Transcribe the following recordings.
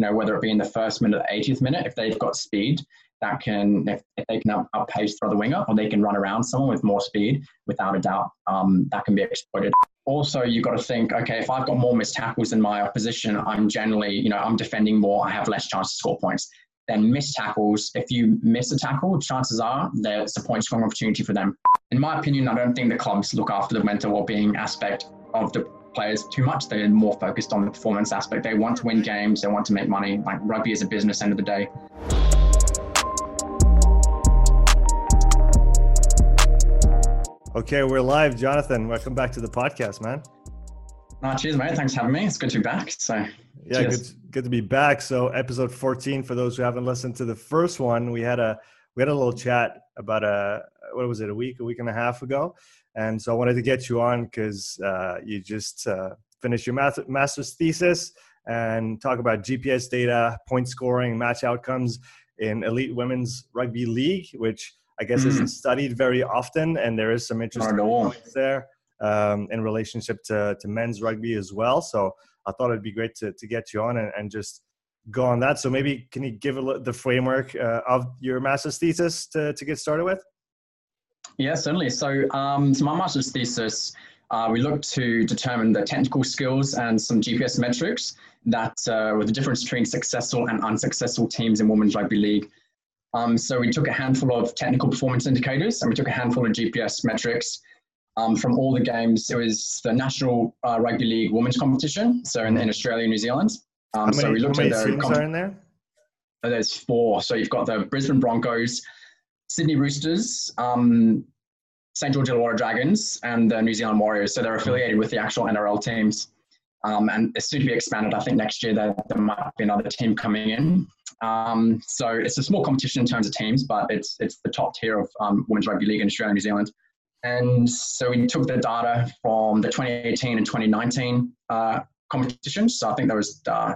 you know, whether it be in the first minute or 80th minute, if they've got speed, that can, if, if they can up, outpace the winger or they can run around someone with more speed, without a doubt, um, that can be exploited. Also, you've got to think, okay, if I've got more missed tackles than my opposition, I'm generally, you know, I'm defending more, I have less chance to score points. Then missed tackles, if you miss a tackle, chances are there's a point scoring opportunity for them. In my opinion, I don't think the clubs look after the mental well-being aspect of the players too much. They're more focused on the performance aspect. They want to win games, they want to make money. Like rugby is a business end of the day. Okay, we're live. Jonathan, welcome back to the podcast, man. Uh, cheers, mate. Thanks for having me. It's good to be back. So, yeah, good, good to be back. So, episode 14, for those who haven't listened to the first one, we had a we had a little chat about a what was it, a week, a week and a half ago, and so I wanted to get you on because uh, you just uh, finished your math, master's thesis and talk about GPS data, point scoring, match outcomes in elite women's rugby league, which I guess mm. isn't studied very often, and there is some interesting points there um, in relationship to, to men's rugby as well. So I thought it'd be great to, to get you on and, and just go on that. So maybe can you give a, the framework uh, of your master's thesis to, to get started with? Yeah, certainly. So, um, so my master's thesis, uh, we looked to determine the technical skills and some GPS metrics that uh, were the difference between successful and unsuccessful teams in Women's Rugby League. Um, so we took a handful of technical performance indicators and we took a handful of GPS metrics um, from all the games. It was the National uh, Rugby League Women's Competition, so in, in Australia and New Zealand. Um, many, so we looked at the comp- are in there. There's four. So you've got the Brisbane Broncos, Sydney Roosters, um, St George Illawarra Dragons, and the New Zealand Warriors. So they're affiliated with the actual NRL teams. Um, and it's soon to be expanded. I think next year there, there might be another team coming in. Um, so it's a small competition in terms of teams, but it's it's the top tier of um, women's rugby league in Australia and New Zealand. And so we took the data from the 2018 and 2019 uh, competitions. So I think there was uh,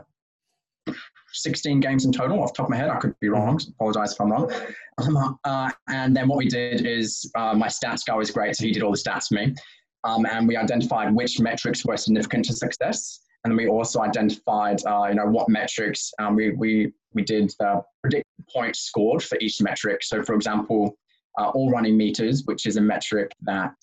16 games in total off the top of my head. I could be wrong. Apologize if I'm wrong. Um, uh, and then what we did is uh, my stats guy was great, so he did all the stats for me. Um, and we identified which metrics were significant to success. And then we also identified, uh, you know, what metrics um, we, we, we did the predicted points scored for each metric. So, for example, uh, all running meters, which is a metric that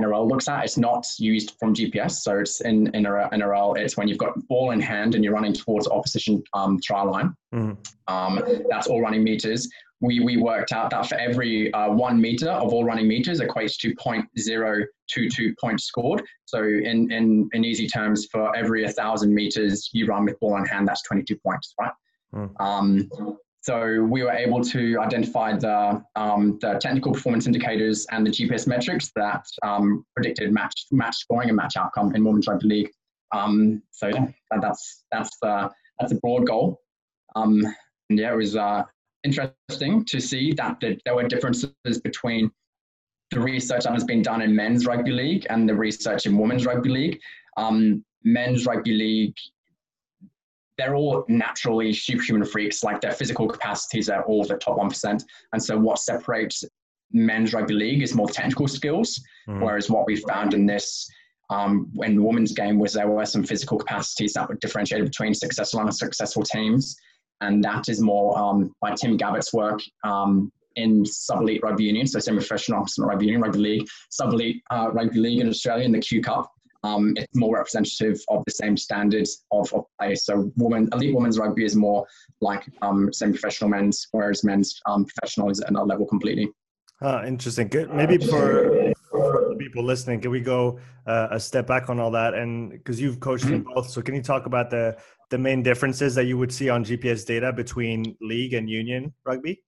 NRL looks at. It's not used from GPS, so it's in, in NRL. It's when you've got ball in hand and you're running towards opposition um, try line. Mm. Um, that's all running meters. We, we worked out that for every uh, one meter of all running meters equates to 0.022 points scored. So in, in, in easy terms, for every 1,000 meters you run with ball in hand, that's 22 points, right? Mm. Um, so we were able to identify the, um, the technical performance indicators and the GPS metrics that um, predicted match match scoring and match outcome in Women's Rugby League. Um, so yeah, that's that's the that's a broad goal. Um, and yeah, it was uh, interesting to see that there were differences between the research that has been done in men's rugby league and the research in women's rugby league. Um, men's rugby league they're all naturally superhuman freaks. Like their physical capacities are all the top 1%. And so what separates men's rugby league is more technical skills. Mm. Whereas what we found in this, um, in the women's game was there were some physical capacities that were differentiated between successful and unsuccessful teams. And that is more um, by Tim Gabbett's work um, in sub-elite rugby union, so semi-professional rugby union, rugby league, sub-elite uh, rugby league in Australia in the Q Cup um, it's more representative of the same standards of, of play. So, woman, elite women's rugby is more like um, semi-professional men's, whereas men's um, professional is at another level completely. Ah, interesting. Good. Maybe for, for people listening, can we go uh, a step back on all that? And because you've coached mm-hmm. in both, so can you talk about the the main differences that you would see on GPS data between league and union rugby?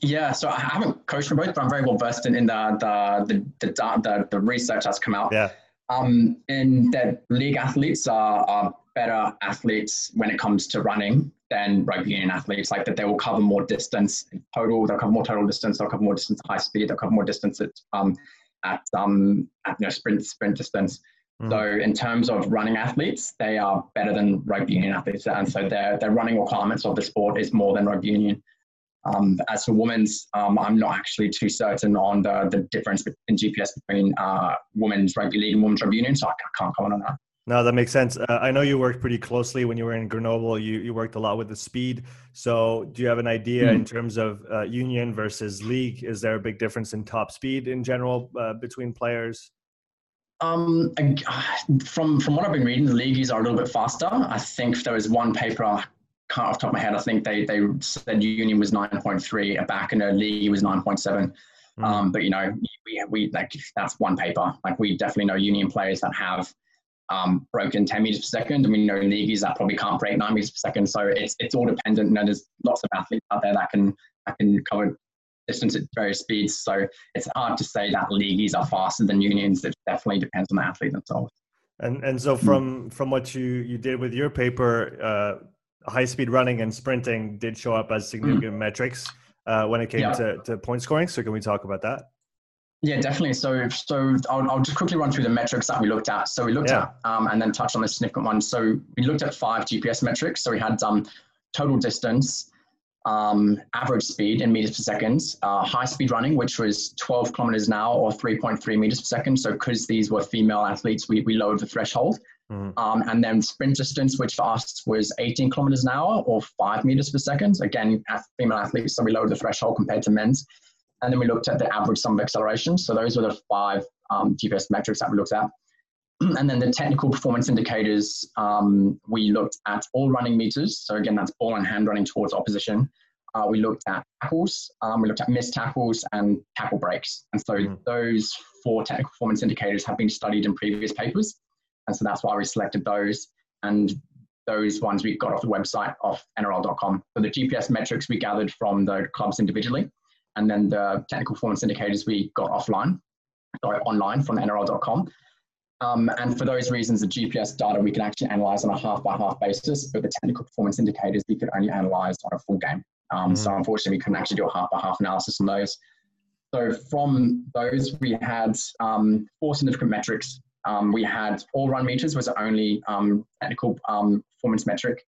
Yeah, so I haven't coached them both, but I'm very well versed in, in the, the, the, the, the, the research that's come out. Yeah. Um, in that league athletes are, are better athletes when it comes to running than rugby union athletes. Like that, they will cover more distance in total. They'll cover more total distance. They'll cover more distance at high speed. They'll cover more distance at um, at um at you know sprint sprint distance. Mm. So in terms of running athletes, they are better than rugby union athletes, and so their their running requirements of the sport is more than rugby union. Um, as for women's, um, I'm not actually too certain on the, the difference in GPS between uh, women's rugby league and women's rugby union, so I can't comment on that. No, that makes sense. Uh, I know you worked pretty closely when you were in Grenoble. You you worked a lot with the speed. So, do you have an idea mm. in terms of uh, union versus league? Is there a big difference in top speed in general uh, between players? Um, from from what I've been reading, the leagues are a little bit faster. I think there was one paper, I can't off the top of my head. I think they they said union was nine point three, a back in a league was nine point seven. Mm. Um, but you know, we we like that's one paper. Like we definitely know union players that have um, broken 10 meters per second. And we know leagues that probably can't break nine meters per second. So it's, it's all dependent. You there's lots of athletes out there that can, that can cover distance at various speeds. So it's hard to say that leagues are faster than unions. It definitely depends on the athlete themselves. And, and so from, from what you, you did with your paper, uh, high speed running and sprinting did show up as significant mm. metrics uh, when it came yeah. to, to point scoring. So can we talk about that? Yeah, definitely. So, so I'll, I'll just quickly run through the metrics that we looked at. So we looked yeah. at, um, and then touch on the significant ones. So we looked at five GPS metrics. So we had um, total distance, um, average speed in meters per second, uh, high speed running, which was 12 kilometers an hour or 3.3 meters per second. So because these were female athletes, we, we lowered the threshold. Mm. Um, and then sprint distance, which for us was 18 kilometers an hour or five meters per second. Again, female athletes, so we lowered the threshold compared to men's. And then we looked at the average sum of acceleration. So those were the five um, GPS metrics that we looked at. and then the technical performance indicators, um, we looked at all running meters. So again, that's ball and hand running towards opposition. Uh, we looked at tackles, um, we looked at missed tackles and tackle breaks. And so mm. those four technical performance indicators have been studied in previous papers. And so that's why we selected those. And those ones we got off the website off NRL.com. So the GPS metrics we gathered from the clubs individually and then the technical performance indicators we got offline, sorry, online from NRL.com. Um, and for those reasons, the GPS data we can actually analyze on a half by half basis, but the technical performance indicators we could only analyze on a full game. Um, mm-hmm. So unfortunately, we couldn't actually do a half by half analysis on those. So from those, we had um, four significant metrics. Um, we had all run meters was the only um, technical um, performance metric.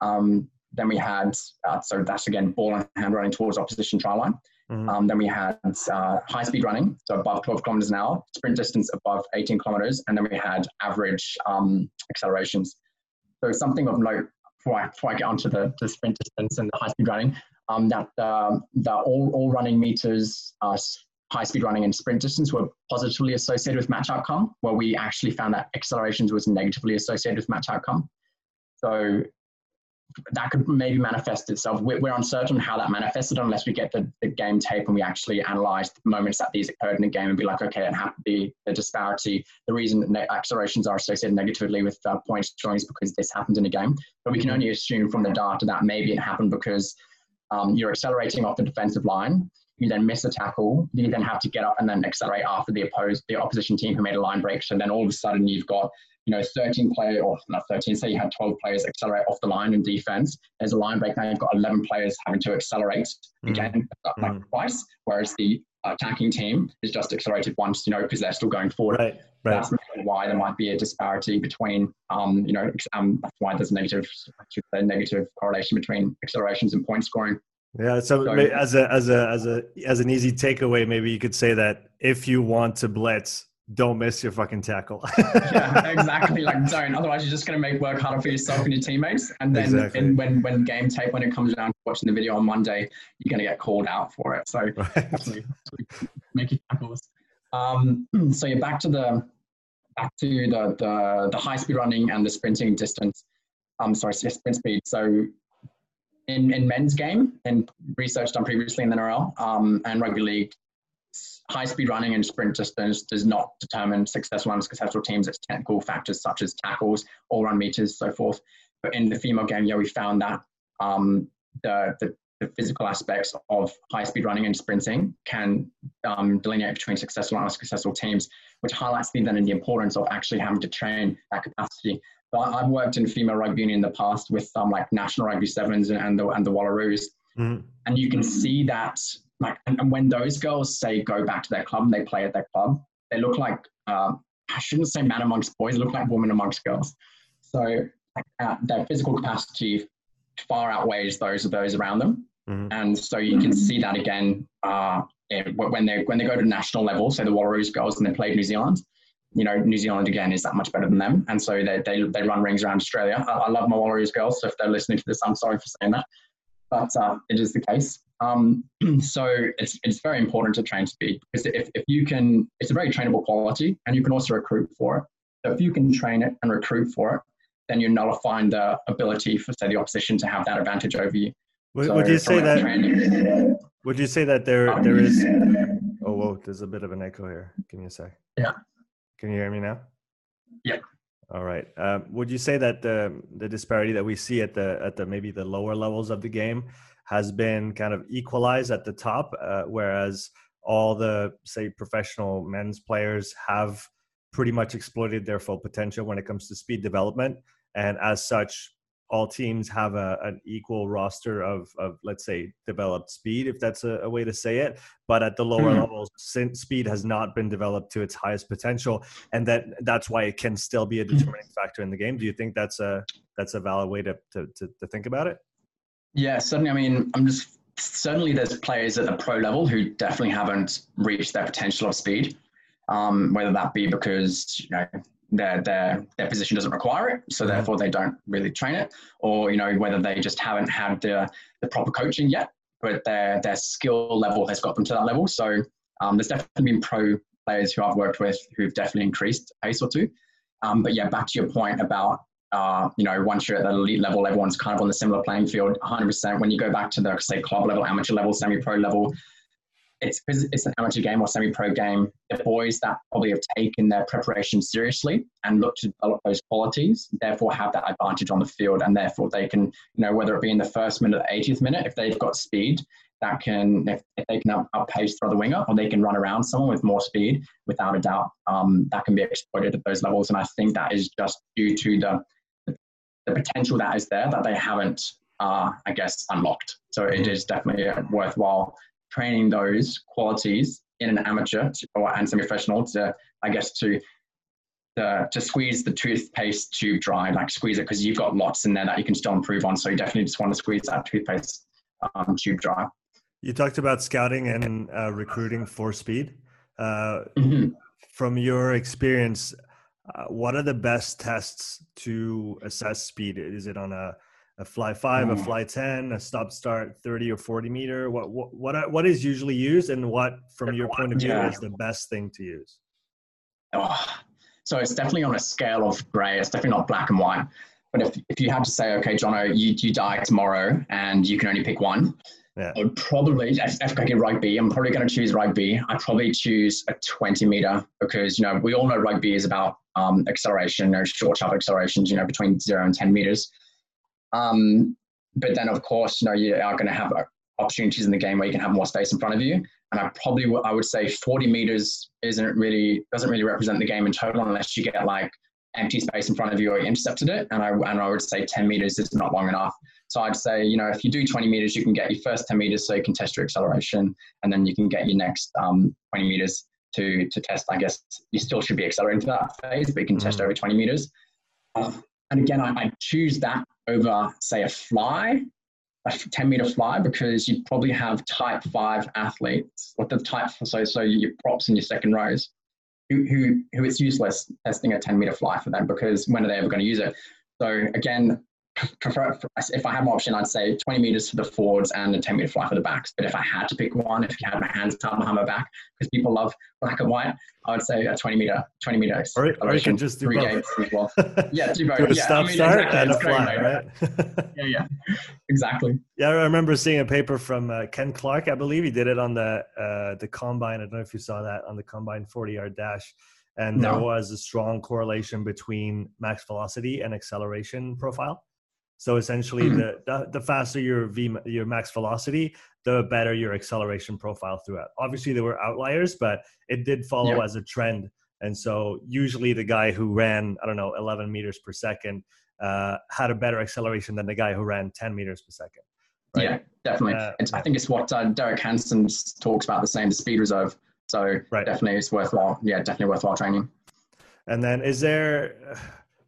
then we had, uh, so that's again, ball and hand running towards opposition try line. Mm-hmm. Um, then we had uh, high speed running, so above 12 kilometers an hour, sprint distance above 18 kilometers, and then we had average um, accelerations. So something of note before I, before I get onto the, the sprint distance and the high speed running, um, that uh, the all, all running meters, uh, high speed running and sprint distance were positively associated with match outcome, where we actually found that accelerations was negatively associated with match outcome. So that could maybe manifest itself. We're, we're, uncertain how that manifested unless we get the, the game tape and we actually analyze the moments that these occurred in the game and be like, okay, it happened, the, the disparity, the reason that accelerations are associated negatively with uh, point scoring is because this happened in a game. But we can mm-hmm. only assume from the data that maybe it happened because um, you're accelerating off the defensive line. You then miss a tackle. You then have to get up and then accelerate after the opposed, the opposition team who made a line break. So then all of a sudden you've got you know, 13 player or not 13, say you had 12 players accelerate off the line in defense. There's a line break now, you've got 11 players having to accelerate mm. again like mm. twice, whereas the attacking team is just accelerated once, you know, because they're still going forward. Right. Right. That's why there might be a disparity between, um, you know, um, that's why there's a negative, a negative correlation between accelerations and point scoring. Yeah. So, so as a as a as a as an easy takeaway, maybe you could say that if you want to blitz, don't miss your fucking tackle. yeah, exactly. Like don't. Otherwise, you're just going to make work harder for yourself and your teammates. And then exactly. in, when when game tape, when it comes down to watching the video on Monday, you're going to get called out for it. So right. make your tackles. Um, so you're back to the back to the the, the high speed running and the sprinting distance. Um, sorry, sprint speed. So in, in men's game and research done previously in the NRL um, and rugby league, high speed running and sprint distance does not determine successful and unsuccessful teams. It's technical factors such as tackles, all run meters, so forth. But in the female game, yeah, we found that um, the, the, the, physical aspects of high speed running and sprinting can um, delineate between successful and unsuccessful teams, which highlights me then the importance of actually having to train that capacity. So I've worked in female rugby union in the past with um, like national rugby sevens and, and the and the Wallaroos, mm-hmm. and you can see that like and, and, when those girls say go back to their club and they play at their club they look like uh, i shouldn't say man amongst boys look like women amongst girls so uh, their physical capacity far outweighs those of those around them mm-hmm. and so you can see that again uh, when they when they go to national level say the Wallaroos girls and they play new zealand you know, New Zealand again is that much better than them. And so they, they, they run rings around Australia. I, I love my Wallaroos girls. So if they're listening to this, I'm sorry for saying that. But uh, it is the case. Um, so it's, it's very important to train speed because if, if you can, it's a very trainable quality and you can also recruit for it. So if you can train it and recruit for it, then you're nullifying the ability for, say, the opposition to have that advantage over you. Would, so would you say that? Training, would you say that there um, there is? Oh, whoa! There's a bit of an echo here. Give me a sec. Yeah. Can you hear me now? Yeah. All right. Um, would you say that the the disparity that we see at the at the maybe the lower levels of the game has been kind of equalized at the top, uh, whereas all the say professional men's players have pretty much exploited their full potential when it comes to speed development, and as such, all teams have a, an equal roster of, of let's say developed speed if that's a, a way to say it but at the lower mm-hmm. levels speed has not been developed to its highest potential and that that's why it can still be a mm-hmm. determining factor in the game do you think that's a that's a valid way to to, to, to think about it yeah certainly i mean i'm just certainly there's players at the pro level who definitely haven't reached their potential of speed um, whether that be because you know their their their position doesn't require it, so mm-hmm. therefore they don't really train it, or you know whether they just haven't had the the proper coaching yet, but their their skill level has got them to that level. So um, there's definitely been pro players who I've worked with who've definitely increased a pace or two. Um, but yeah, back to your point about uh, you know once you're at the elite level, everyone's kind of on the similar playing field. 100%. When you go back to the say club level, amateur level, semi-pro level, it's it's an amateur game or semi-pro game. The boys that probably have taken their preparation seriously and look to develop those qualities, therefore have that advantage on the field, and therefore they can, you know, whether it be in the first minute or the 80th minute, if they've got speed, that can, if, if they can outpace the other winger, or they can run around someone with more speed, without a doubt, um, that can be exploited at those levels. And I think that is just due to the the potential that is there that they haven't, uh, I guess, unlocked. So it is definitely worthwhile training those qualities in an amateur or and semi-professional to, I guess, to to, to squeeze the toothpaste tube dry, like squeeze it because you've got lots in there that you can still improve on. So you definitely just want to squeeze that toothpaste um, tube dry. You talked about scouting and uh, recruiting for speed. Uh, mm-hmm. From your experience, uh, what are the best tests to assess speed? Is it on a a fly five, mm. a fly 10, a stop start 30 or 40 meter? What, what, what, what is usually used and what, from your point of view, yeah. is the best thing to use? Oh, so it's definitely on a scale of gray. It's definitely not black and white. But if, if you had to say, okay, Jono, you, you die tomorrow and you can only pick one, yeah. I would probably, if I get rugby, I'm probably going to choose rugby. I'd probably choose a 20 meter because, you know, we all know rugby is about um, acceleration or short, sharp accelerations, you know, between zero and 10 meters. Um, but then, of course, you know, you are going to have opportunities in the game where you can have more space in front of you. And I probably, w- I would say 40 meters isn't really, doesn't really represent the game in total unless you get like empty space in front of you or you intercepted it. And I, and I would say 10 meters is not long enough. So I'd say, you know, if you do 20 meters, you can get your first 10 meters so you can test your acceleration. And then you can get your next um, 20 meters to, to test, I guess you still should be accelerating to that phase, but you can mm-hmm. test over 20 meters. Uh, and again, I, I choose that over, say, a fly, a 10 meter fly, because you probably have type five athletes, or the type, so, so your props in your second rows, who, who, who it's useless testing a 10 meter fly for them because when are they ever going to use it? So again, prefer, if I had an option, I'd say 20 meters for the forwards and a 10 meter fly for the backs. But if I had to pick one, if you had my hands tied behind my back, because people love black and white, I would say a 20 meter, 20 meter. Or, or you can just do both. as well. Yeah, do both. do yeah, stop I mean, start exactly. and a fly, right? yeah, yeah, exactly. Yeah, I remember seeing a paper from uh, Ken Clark. I believe he did it on the uh, the combine. I don't know if you saw that on the combine 40 yard dash and no. there was a strong correlation between max velocity and acceleration profile. So essentially, mm-hmm. the, the, the faster your v your max velocity, the better your acceleration profile throughout. Obviously, there were outliers, but it did follow as a trend. And so, usually, the guy who ran I don't know 11 meters per second uh, had a better acceleration than the guy who ran 10 meters per second. Right? Yeah, definitely. Uh, I think it's what uh, Derek Hansen talks about the same, the speed reserve. So right. definitely, it's worthwhile. Yeah, definitely worthwhile training. And then, is there?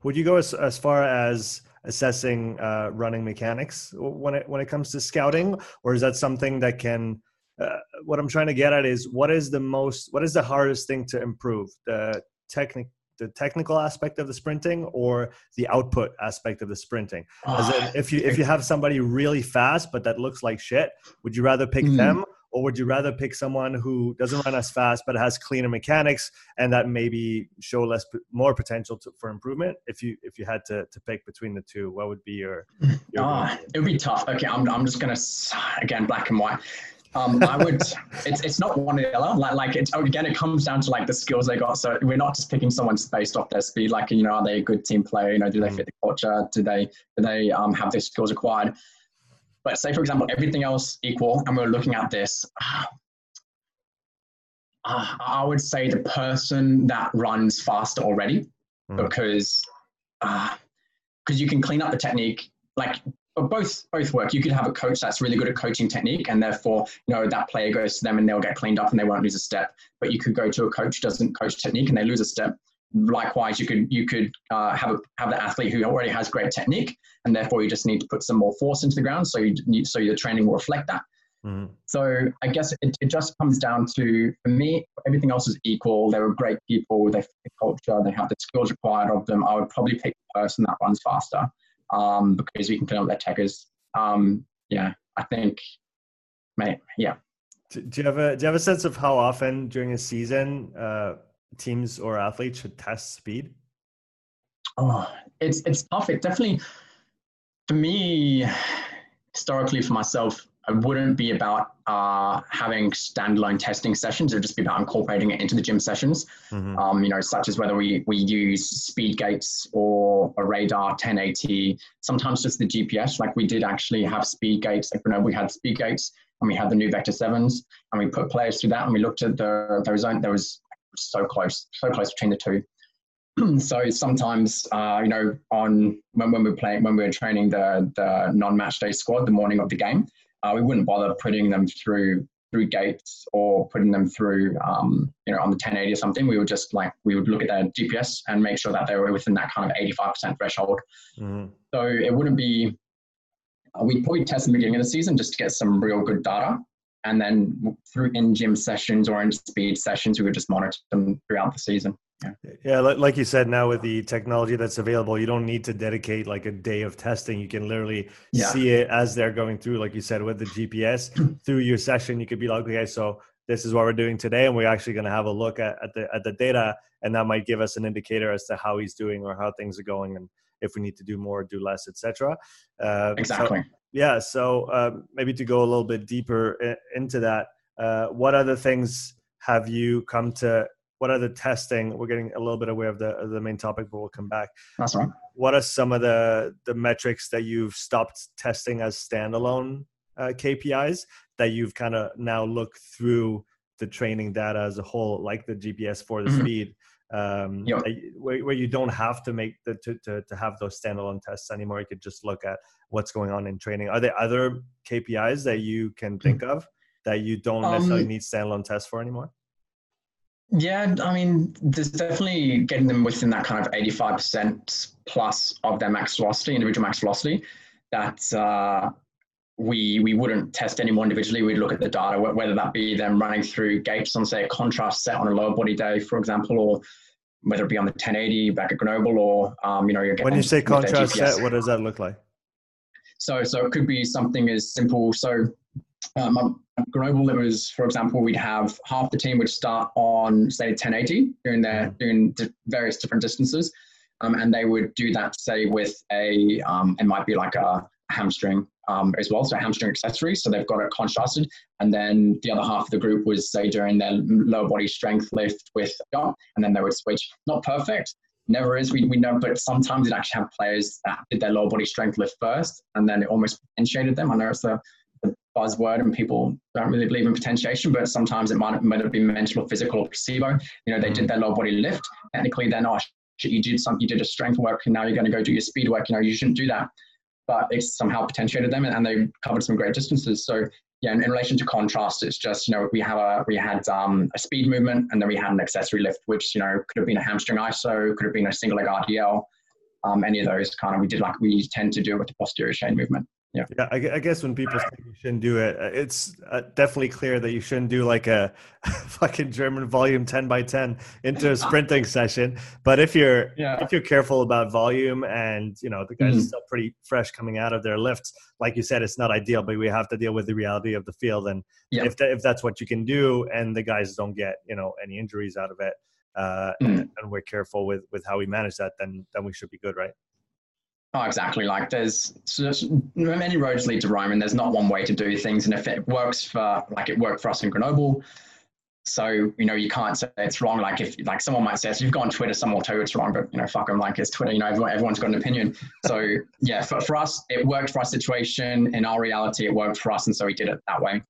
Would you go as as far as assessing uh, running mechanics when it when it comes to scouting, or is that something that can? Uh, what I'm trying to get at is what is the most what is the hardest thing to improve? The technique the technical aspect of the sprinting or the output aspect of the sprinting As in, if you if you have somebody really fast but that looks like shit would you rather pick mm. them or would you rather pick someone who doesn't run as fast but has cleaner mechanics and that maybe show less more potential to, for improvement if you if you had to, to pick between the two what would be your, your oh, it would be tough okay I'm, I'm just gonna again black and white um, I would. it's it's not one or the other. Like like it's again, it comes down to like the skills they got. So we're not just picking someone based off their speed. Like you know, are they a good team player? You know, do they mm. fit the culture? Do they do they um, have their skills acquired? But say, for example, everything else equal, and we're looking at this, uh, I would say the person that runs faster already, mm. because because uh, you can clean up the technique. Like both both work. You could have a coach that's really good at coaching technique, and therefore, you know, that player goes to them and they'll get cleaned up and they won't lose a step. But you could go to a coach who doesn't coach technique and they lose a step likewise, you could you could uh, have a, have the athlete who already has great technique, and therefore you just need to put some more force into the ground, so you so your training will reflect that. Mm-hmm. So I guess it, it just comes down to for me, everything else is equal. They were great people. They fit the culture. They have the skills required of them. I would probably pick the person that runs faster um, because we can clean up their techers. Um, yeah, I think, mate, yeah. Do you have a Do you have a sense of how often during a season? Uh, teams or athletes should test speed? Oh, it's it's tough. It definitely, for me, historically for myself, it wouldn't be about uh, having standalone testing sessions. It would just be about incorporating it into the gym sessions. Mm-hmm. Um, you know, such as whether we we use speed gates or a radar 1080. Sometimes just the GPS. Like we did actually have speed gates. Like you know, we had speed gates and we had the new Vector sevens, and we put players through that, and we looked at the there was there was so close, so close between the two. so sometimes, uh, you know, on when, when we're playing, when we're training the the non-match day squad the morning of the game, uh, we wouldn't bother putting them through through gates or putting them through, um, you know, on the 1080 or something. We would just like we would look at their GPS and make sure that they were within that kind of 85% threshold. Mm-hmm. So it wouldn't be. Uh, we'd probably test the beginning of the season just to get some real good data and then through in gym sessions or in speed sessions, we would just monitor them throughout the season. Yeah. yeah, like you said, now with the technology that's available, you don't need to dedicate like a day of testing. You can literally yeah. see it as they're going through, like you said, with the GPS through your session. You could be like, okay, so this is what we're doing today, and we're actually going to have a look at, at the at the data, and that might give us an indicator as to how he's doing or how things are going, and if we need to do more, do less, etc. Uh, exactly. So, yeah so uh, maybe to go a little bit deeper into that uh, what other things have you come to what other testing we're getting a little bit away of the of the main topic but we'll come back. That's right what are some of the the metrics that you've stopped testing as standalone uh, kpis that you've kind of now looked through the training data as a whole like the gps for the mm-hmm. speed um, yep. where, where you don't have to make the to, to, to have those standalone tests anymore. You could just look at what's going on in training. Are there other KPIs that you can think mm. of that you don't necessarily um, need standalone tests for anymore? Yeah, I mean, there's definitely getting them within that kind of 85% plus of their max velocity, individual max velocity. That uh, we we wouldn't test anyone individually. We'd look at the data, whether that be them running through gates on say a contrast set on a lower body day, for example, or whether it be on the 1080 back at Grenoble or um, you know you're when you say contrast set, what does that look like? So so it could be something as simple. So um, at Grenoble, it was for example, we'd have half the team would start on say 1080 doing their mm-hmm. doing various different distances, um, and they would do that say with a um, it might be like a hamstring um, as well, so hamstring accessories. So they've got it contrasted. And then the other half of the group was, say, during their lower body strength lift with jump, and then they would switch. Not perfect, never is. We, we know, but sometimes it actually have players that did their lower body strength lift first, and then it almost potentiated them. I know it's a, a buzzword and people don't really believe in potentiation, but sometimes it might, might have been mental or physical or placebo. You know, they did their lower body lift. Technically, they're not. You did some, you did a strength work, and now you're going to go do your speed work. You know, you shouldn't do that but they somehow potentiated them and, and they covered some great distances. So yeah, in, in, relation to contrast, it's just you know we have a we had um, a speed movement and then we had an accessory lift, which you know could have been a hamstring ISO, could have been a single leg RDL, um, any of those kind of we did like we tend to do with the posterior chain movement. Yeah. yeah I, I, guess when people say you shouldn't do it, uh, it's uh, definitely clear that you shouldn't do like a fucking German volume 10 by 10 into a sprinting session. But if you're yeah. if you're careful about volume and you know the guys mm-hmm. are still pretty fresh coming out of their lifts, like you said, it's not ideal, but we have to deal with the reality of the field. And yeah. if that, if that's what you can do, and the guys don't get you know any injuries out of it, uh, mm-hmm. and, and we're careful with with how we manage that, then then we should be good, right? Oh, exactly. Like there's many roads lead to Rome, and there's not one way to do things. And if it works for, like it worked for us in Grenoble, so you know you can't say it's wrong. Like if like someone might say, so you've gone on Twitter, someone will tell you it's wrong, but you know fuck them. Like it's Twitter. You know everyone, everyone's got an opinion. So yeah, for, for us, it worked for our situation. In our reality, it worked for us, and so we did it that way.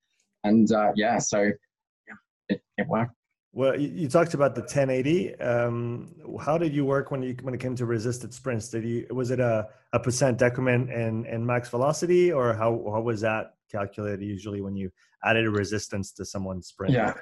And uh, yeah, so yeah, it, it worked. Well, you, talked about the 1080. Um, how did you work when you when it came to resisted sprints? Did you was it a, a percent decrement in, in max velocity, or how how was that calculated usually when you added a resistance to someone's sprint? Yeah.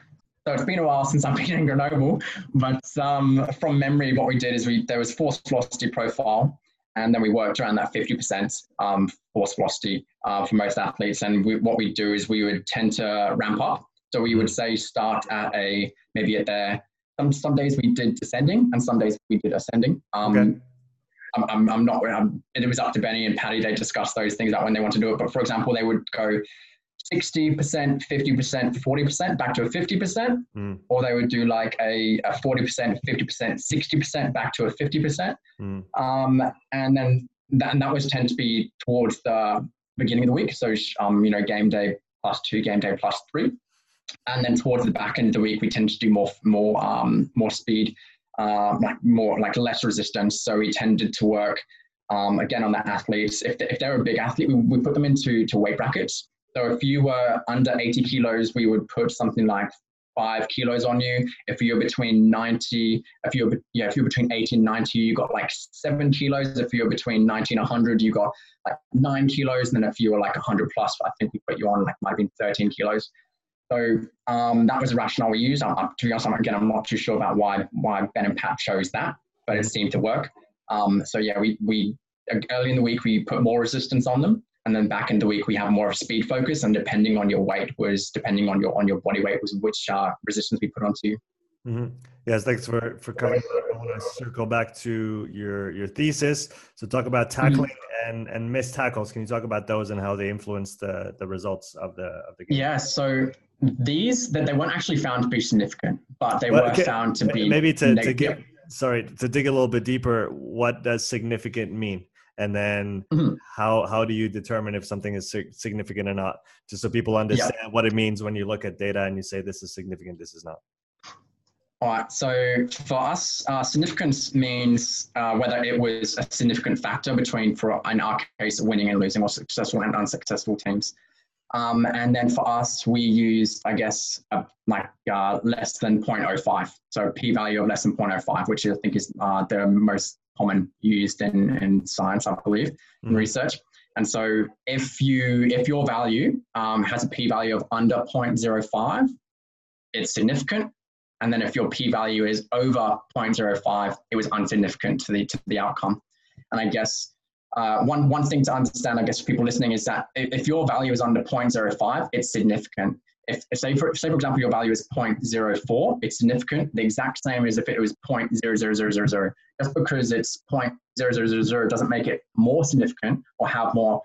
So it's been a while since I've been in Grenoble, but um, from memory, what we did is we there was force velocity profile, and then we worked around that 50% um, force velocity uh, for most athletes. And we, what we do is we would tend to ramp up so we would mm. say start at a maybe at there. Some some days we did descending and some days we did ascending. Um, okay. I'm, I'm, I'm not. I'm, it was up to Benny and Patty. They discussed those things out when they want to do it. But for example, they would go 60%, 50%, 40% back to a 50%, mm. or they would do like a, a 40%, 50%, 60% back to a 50%. Mm. Um, and then that, and that was tend to be towards the beginning of the week. So, um, you know, game day plus two, game day plus three and then towards the back end of the week, we tend to do more more um, more speed, uh, like more like less resistance. So we tended to work um, again on the athletes. If, they, if they're a big athlete, we, we put them into to weight brackets. So if you were under 80 kilos, we would put something like five kilos on you. If you're between 90, if you're yeah, if you're between 80 and 90, you got like seven kilos. If you're between 90 and 100, you got like nine kilos. And then if you were like 100 plus, I think we put you on like might have been 13 kilos. So um, that was the rationale we used. I'm, to be honest, I'm, again, I'm not too sure about why why Ben and Pat chose that, but it seemed to work. Um, so yeah, we we early in the week we put more resistance on them, and then back in the week we have more of speed focus. And depending on your weight was depending on your on your body weight was which uh, resistance we put onto you. Mm-hmm. Yes, thanks for for coming. I want to circle back to your your thesis. So talk about mm-hmm. tackling mm-hmm. and and missed tackles. Can you talk about those and how they influence the the results of the of the game? Yeah. So these that they weren't actually found to be significant, but they well, were okay. found to be maybe to, to get sorry to dig a little bit deeper. What does significant mean? And then mm-hmm. how how do you determine if something is significant or not? Just so people understand yeah. what it means when you look at data and you say this is significant, this is not. All right. So for us, uh, significance means uh, whether it was a significant factor between, for in our case, winning and losing, or successful and unsuccessful teams. Um, and then for us, we use, I guess, uh, like uh, less than 0.05. So p-value of less than 0.05, which I think is uh, the most common used in, in science, I believe, mm. in research. And so if you if your value um, has a p-value of under 0.05, it's significant. And then if your p-value is over 0.05, it was insignificant to the to the outcome. And I guess uh, one, one thing to understand, I guess, for people listening is that if, your value is under 0.05, it's significant. If, if say, for, say, for example, your value is 0.04, it's significant. The exact same as if it was 0.00000. Just because it's 0.0000 doesn't make it more significant or have more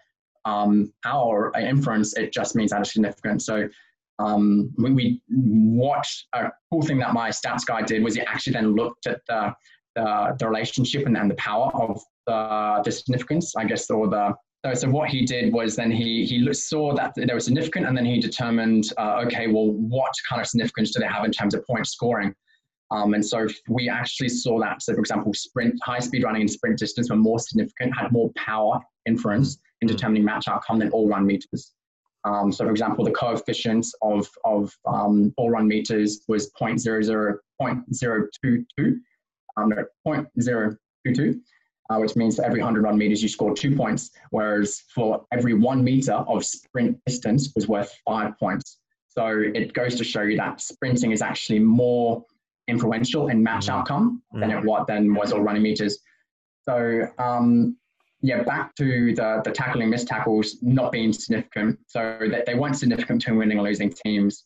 um, power or influence. It just means that it's significant. So um, we, we watched a cool thing that my stats guy did was he actually then looked at the, the, the relationship and, and the power of the, the significance, I guess, or the so, what he did was then he he saw that they were significant, and then he determined, uh, okay, well, what kind of significance do they have in terms of point scoring? Um, and so we actually saw that. So, for example, sprint, high speed running and sprint distance were more significant, had more power inference in determining match outcome than all run meters. Um, so, for example, the coefficient of of um, all run meters was 0.00, 0.022, um, no, 0.022 uh, which means for every 100 run meters you score two points, whereas for every one meter of sprint distance was worth five points. So it goes to show you that sprinting is actually more influential in match mm-hmm. outcome than it mm-hmm. what than was all running meters. So um, yeah, back to the, the tackling missed tackles not being significant. So that they weren't significant to winning or losing teams.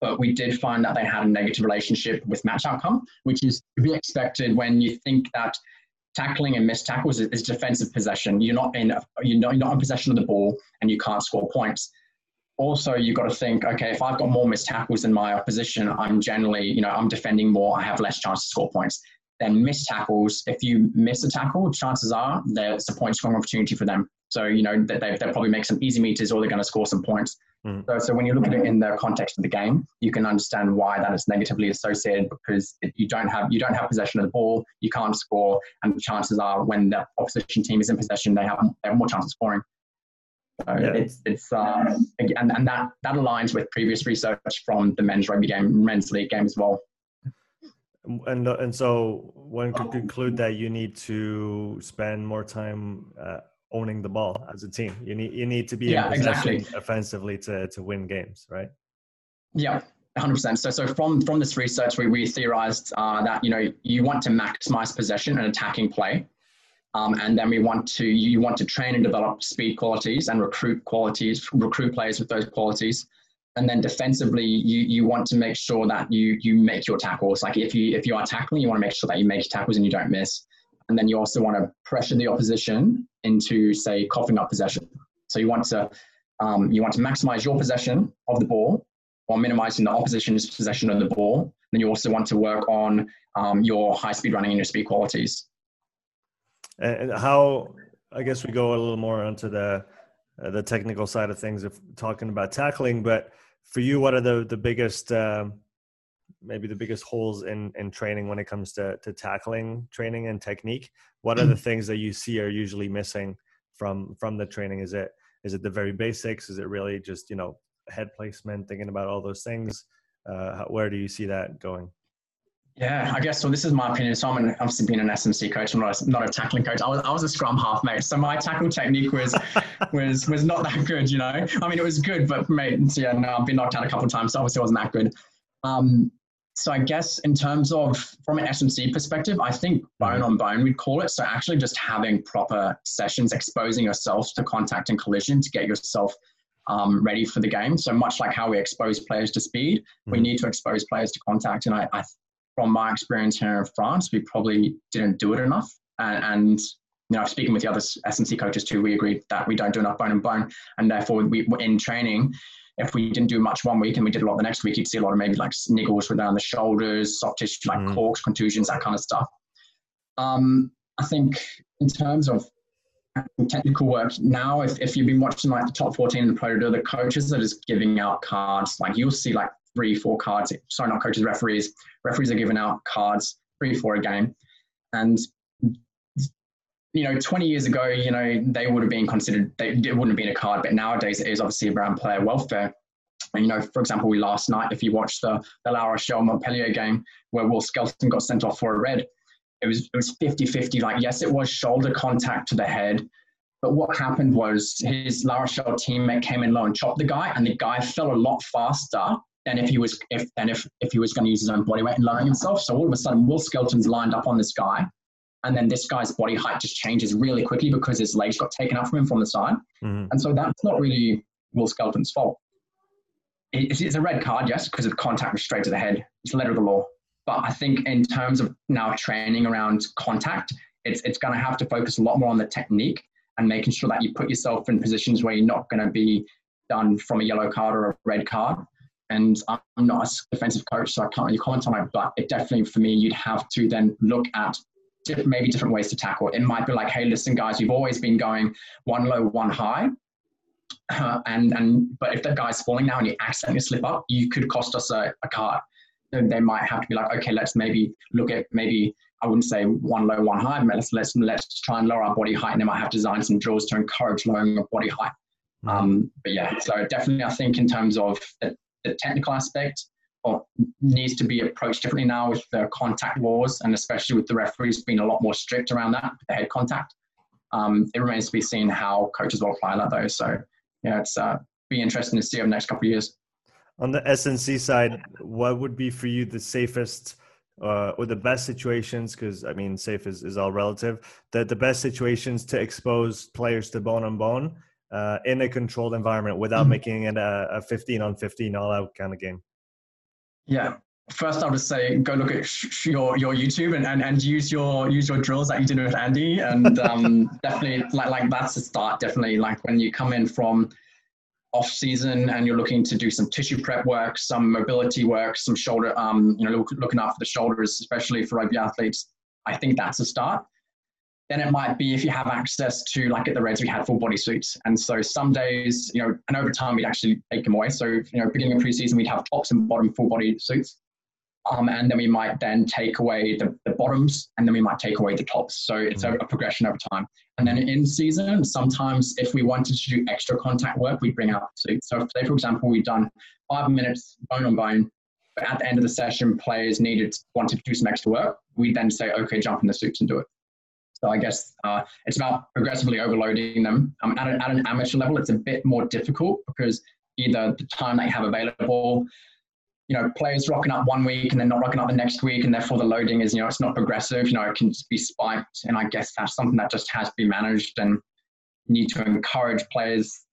But we did find that they had a negative relationship with match outcome, which is to be expected when you think that tackling and missed tackles is, defensive possession. You're not in you're not, you're not in possession of the ball and you can't score points. Also, you've got to think, okay, if I've got more missed tackles than my opposition, I'm generally, you know, I'm defending more. I have less chance to score points then missed tackles. If you miss a tackle, chances are there's a point scoring opportunity for them. So, you know, they, they'll probably make some easy meters or they're going to score some points. Mm. So, so when you look at it in the context of the game, you can understand why that is negatively associated because it, you don't have you don't have possession of the ball, you can't score, and the chances are when the opposition team is in possession, they have, they have more chance of scoring. So yeah. it's it's uh, and, and that that aligns with previous research from the men's rugby game, men's league game as well and and so one could conclude that you need to spend more time uh, owning the ball as a team. You need you need to be yeah, exactly. offensively to to win games, right? Yeah. 100%. So, so from, from this research, we, we theorized uh, that, you know, you want to maximize possession and attacking play. Um, and then we want to, you want to train and develop speed qualities and recruit qualities, recruit players with those qualities and then defensively you you want to make sure that you you make your tackles like if you if you are tackling you want to make sure that you make your tackles and you don't miss and then you also want to pressure the opposition into say coughing up possession so you want to um, you want to maximize your possession of the ball while minimizing the opposition's possession of the ball then you also want to work on um, your high speed running and your speed qualities and how i guess we go a little more onto the uh, the technical side of things of talking about tackling. But for you, what are the the biggest um, maybe the biggest holes in in training when it comes to to tackling training and technique? What are the things that you see are usually missing from from the training? Is it is it the very basics? Is it really just you know head placement, thinking about all those things? Uh, where do you see that going? Yeah, I guess so. This is my opinion. So I'm an, obviously being an S&C coach. I'm not a, not a tackling coach. I was, I was a scrum half mate, so my tackle technique was was was not that good. You know, I mean, it was good, but mate, yeah, no, I've been knocked out a couple of times, so obviously it wasn't that good. Um, so I guess in terms of from an S&C perspective, I think bone on bone we'd call it. So actually just having proper sessions, exposing yourself to contact and collision to get yourself um, ready for the game. So much like how we expose players to speed, mm-hmm. we need to expose players to contact. And I, I from my experience here in France, we probably didn't do it enough. And, and you know, speaking with the other S&C coaches too, we agreed that we don't do enough bone and bone, and therefore we in training. If we didn't do much one week and we did a lot the next week, you'd see a lot of maybe like niggles around the shoulders, soft tissue like mm. corks, contusions, that kind of stuff. Um, I think in terms of technical work now, if, if you've been watching like the top 14 in the Pro the coaches are just giving out cards. Like you'll see like three, four cards. Sorry, not coaches, referees. Referees are giving out cards, three, four a game. And, you know, 20 years ago, you know, they would have been considered, they, it wouldn't have been a card, but nowadays it is obviously around player welfare. And, you know, for example, we last night, if you watched the, the La Rochelle Montpellier game where Will Skelton got sent off for a red, it was it was 50 50. Like, yes, it was shoulder contact to the head. But what happened was his La Rochelle teammate came in low and chopped the guy, and the guy fell a lot faster than if he was if than if, if he was going to use his own body weight and lowering himself. So all of a sudden, Will Skelton's lined up on this guy, and then this guy's body height just changes really quickly because his legs got taken out from him from the side, mm-hmm. and so that's not really Will Skelton's fault. It's, it's a red card, yes, because of contact was straight to the head. It's the letter of the law. But I think in terms of now training around contact, it's it's going to have to focus a lot more on the technique and making sure that you put yourself in positions where you're not going to be done from a yellow card or a red card and I'm not a defensive coach, so I can't really comment on it. But it definitely, for me, you'd have to then look at maybe different ways to tackle. It might be like, hey, listen, guys, you've always been going one low, one high. Uh, and and but if that guy's falling now and you accidentally slip up, you could cost us a, a card. Then they might have to be like, okay, let's maybe look at maybe I wouldn't say one low, one high, but let's let's let's try and lower our body height, and they might have designed some drills to encourage lowering of body height. Mm-hmm. Um, but yeah, so definitely, I think in terms of the technical aspect or needs to be approached differently now with the contact laws and especially with the referees being a lot more strict around that, the head contact. Um, it remains to be seen how coaches will apply that though. So yeah, it's uh, be interesting to see over the next couple of years. On the S&C side, what would be for you the safest uh, or the best situations, because I mean, safe is, is all relative, that the best situations to expose players to bone on bone uh, in a controlled environment without mm-hmm. making it a, a 15 on 15 all out kind of game? Yeah, first I'll just say go look at sh- your your YouTube and, and, and use your use your drills that you did with Andy. And um, definitely like like that's the start. Definitely like when you come in from off season and you're looking to do some tissue prep work some mobility work some shoulder um you know look, looking after the shoulders especially for rugby athletes I think that's a start then it might be if you have access to like at the Reds we had full body suits and so some days you know and over time we'd actually take them away so you know beginning of preseason we'd have tops and bottom full body suits um, and then we might then take away the, the bottoms and then we might take away the tops. So it's a, a, progression over time. And then in season, sometimes if we wanted to do extra contact work, we'd bring out suits. So say, for example, we've done five minutes bone on bone, but at the end of the session, players needed, wanted to do some extra work. we'd then say, okay, jump in the suits and do it. So I guess uh, it's about progressively overloading them. Um, at, an, at an amateur level, it's a bit more difficult because either the time they have available, you know, players rocking up one week and then not rocking up the next week, and therefore the loading is, you know, it's not progressive. You know, it can be spiked, and I guess that's something that just has to be managed and need to encourage players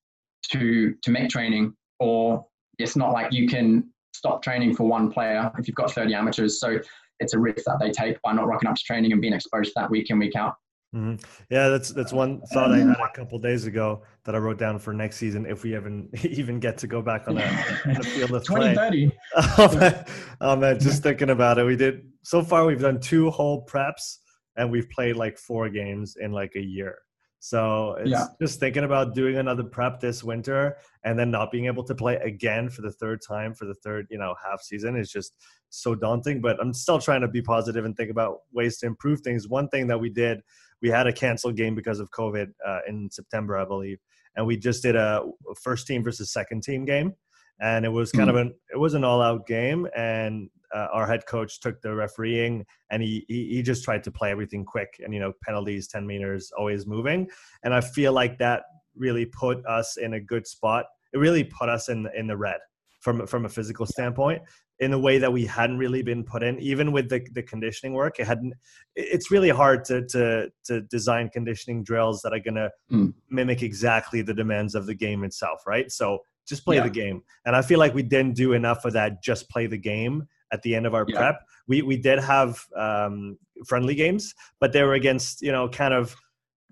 to to make training, or it's not like you can stop training for one player if you've got 30 amateurs. So it's a risk that they take by not rocking up to training and being exposed to that week in week out. Mm-hmm. Yeah, that's that's one thought I had a couple days ago that I wrote down for next season if we even even get to go back on a field of play. 2030. oh, man, oh man, just thinking about it, we did so far. We've done two whole preps and we've played like four games in like a year. So it's yeah. just thinking about doing another prep this winter and then not being able to play again for the third time for the third, you know, half season is just so daunting. But I'm still trying to be positive and think about ways to improve things. One thing that we did we had a canceled game because of COVID uh, in September, I believe, and we just did a first team versus second team game, and it was kind mm. of an it was an all out game, and uh, our head coach took the refereeing, and he, he he just tried to play everything quick, and you know penalties, ten meters, always moving, and I feel like that really put us in a good spot. It really put us in in the red from from a physical standpoint in a way that we hadn't really been put in even with the, the conditioning work it hadn't it's really hard to to to design conditioning drills that are going to mm. mimic exactly the demands of the game itself right so just play yeah. the game and i feel like we didn't do enough of that just play the game at the end of our yeah. prep we we did have um, friendly games but they were against you know kind of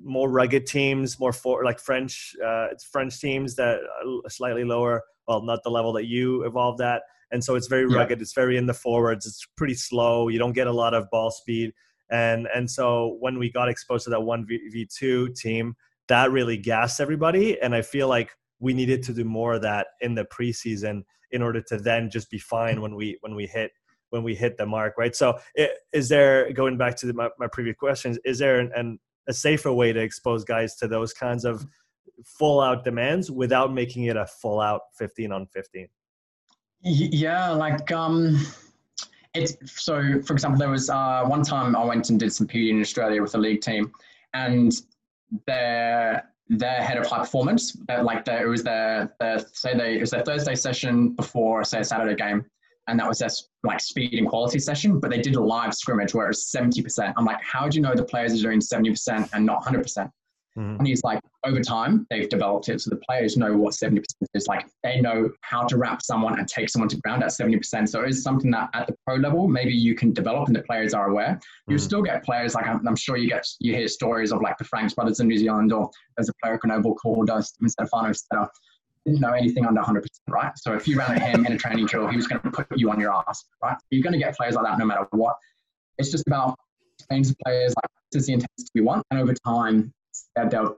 more rugged teams more for like french uh, french teams that are slightly lower well not the level that you evolved at and so it's very rugged. Yeah. It's very in the forwards. It's pretty slow. You don't get a lot of ball speed, and and so when we got exposed to that one v two team, that really gassed everybody. And I feel like we needed to do more of that in the preseason in order to then just be fine when we when we hit when we hit the mark, right? So is there going back to the, my, my previous questions? Is there an, an a safer way to expose guys to those kinds of full out demands without making it a full out 15 on 15 yeah, like um, it's so. For example, there was uh, one time I went and did some PD in Australia with the league team, and their their head of high performance, uh, like their, it was their, their say they it was their Thursday session before say a Saturday game, and that was their like speed and quality session. But they did a live scrimmage where it was seventy percent. I'm like, how do you know the players are doing seventy percent and not hundred percent? Mm-hmm. And he's like, over time, they've developed it so the players know what 70% is. Like they know how to wrap someone and take someone to ground at 70%. So it is something that at the pro level, maybe you can develop and the players are aware. Mm-hmm. You still get players like I'm, I'm, sure you get you hear stories of like the Franks brothers in New Zealand or there's a player Oval called uh, Stephen Stefano that didn't know anything under 100%, right? So if you ran at him in a training drill, he was going to put you on your ass, right? You're going to get players like that no matter what. It's just about explaining to players like this is the intensity we want, and over time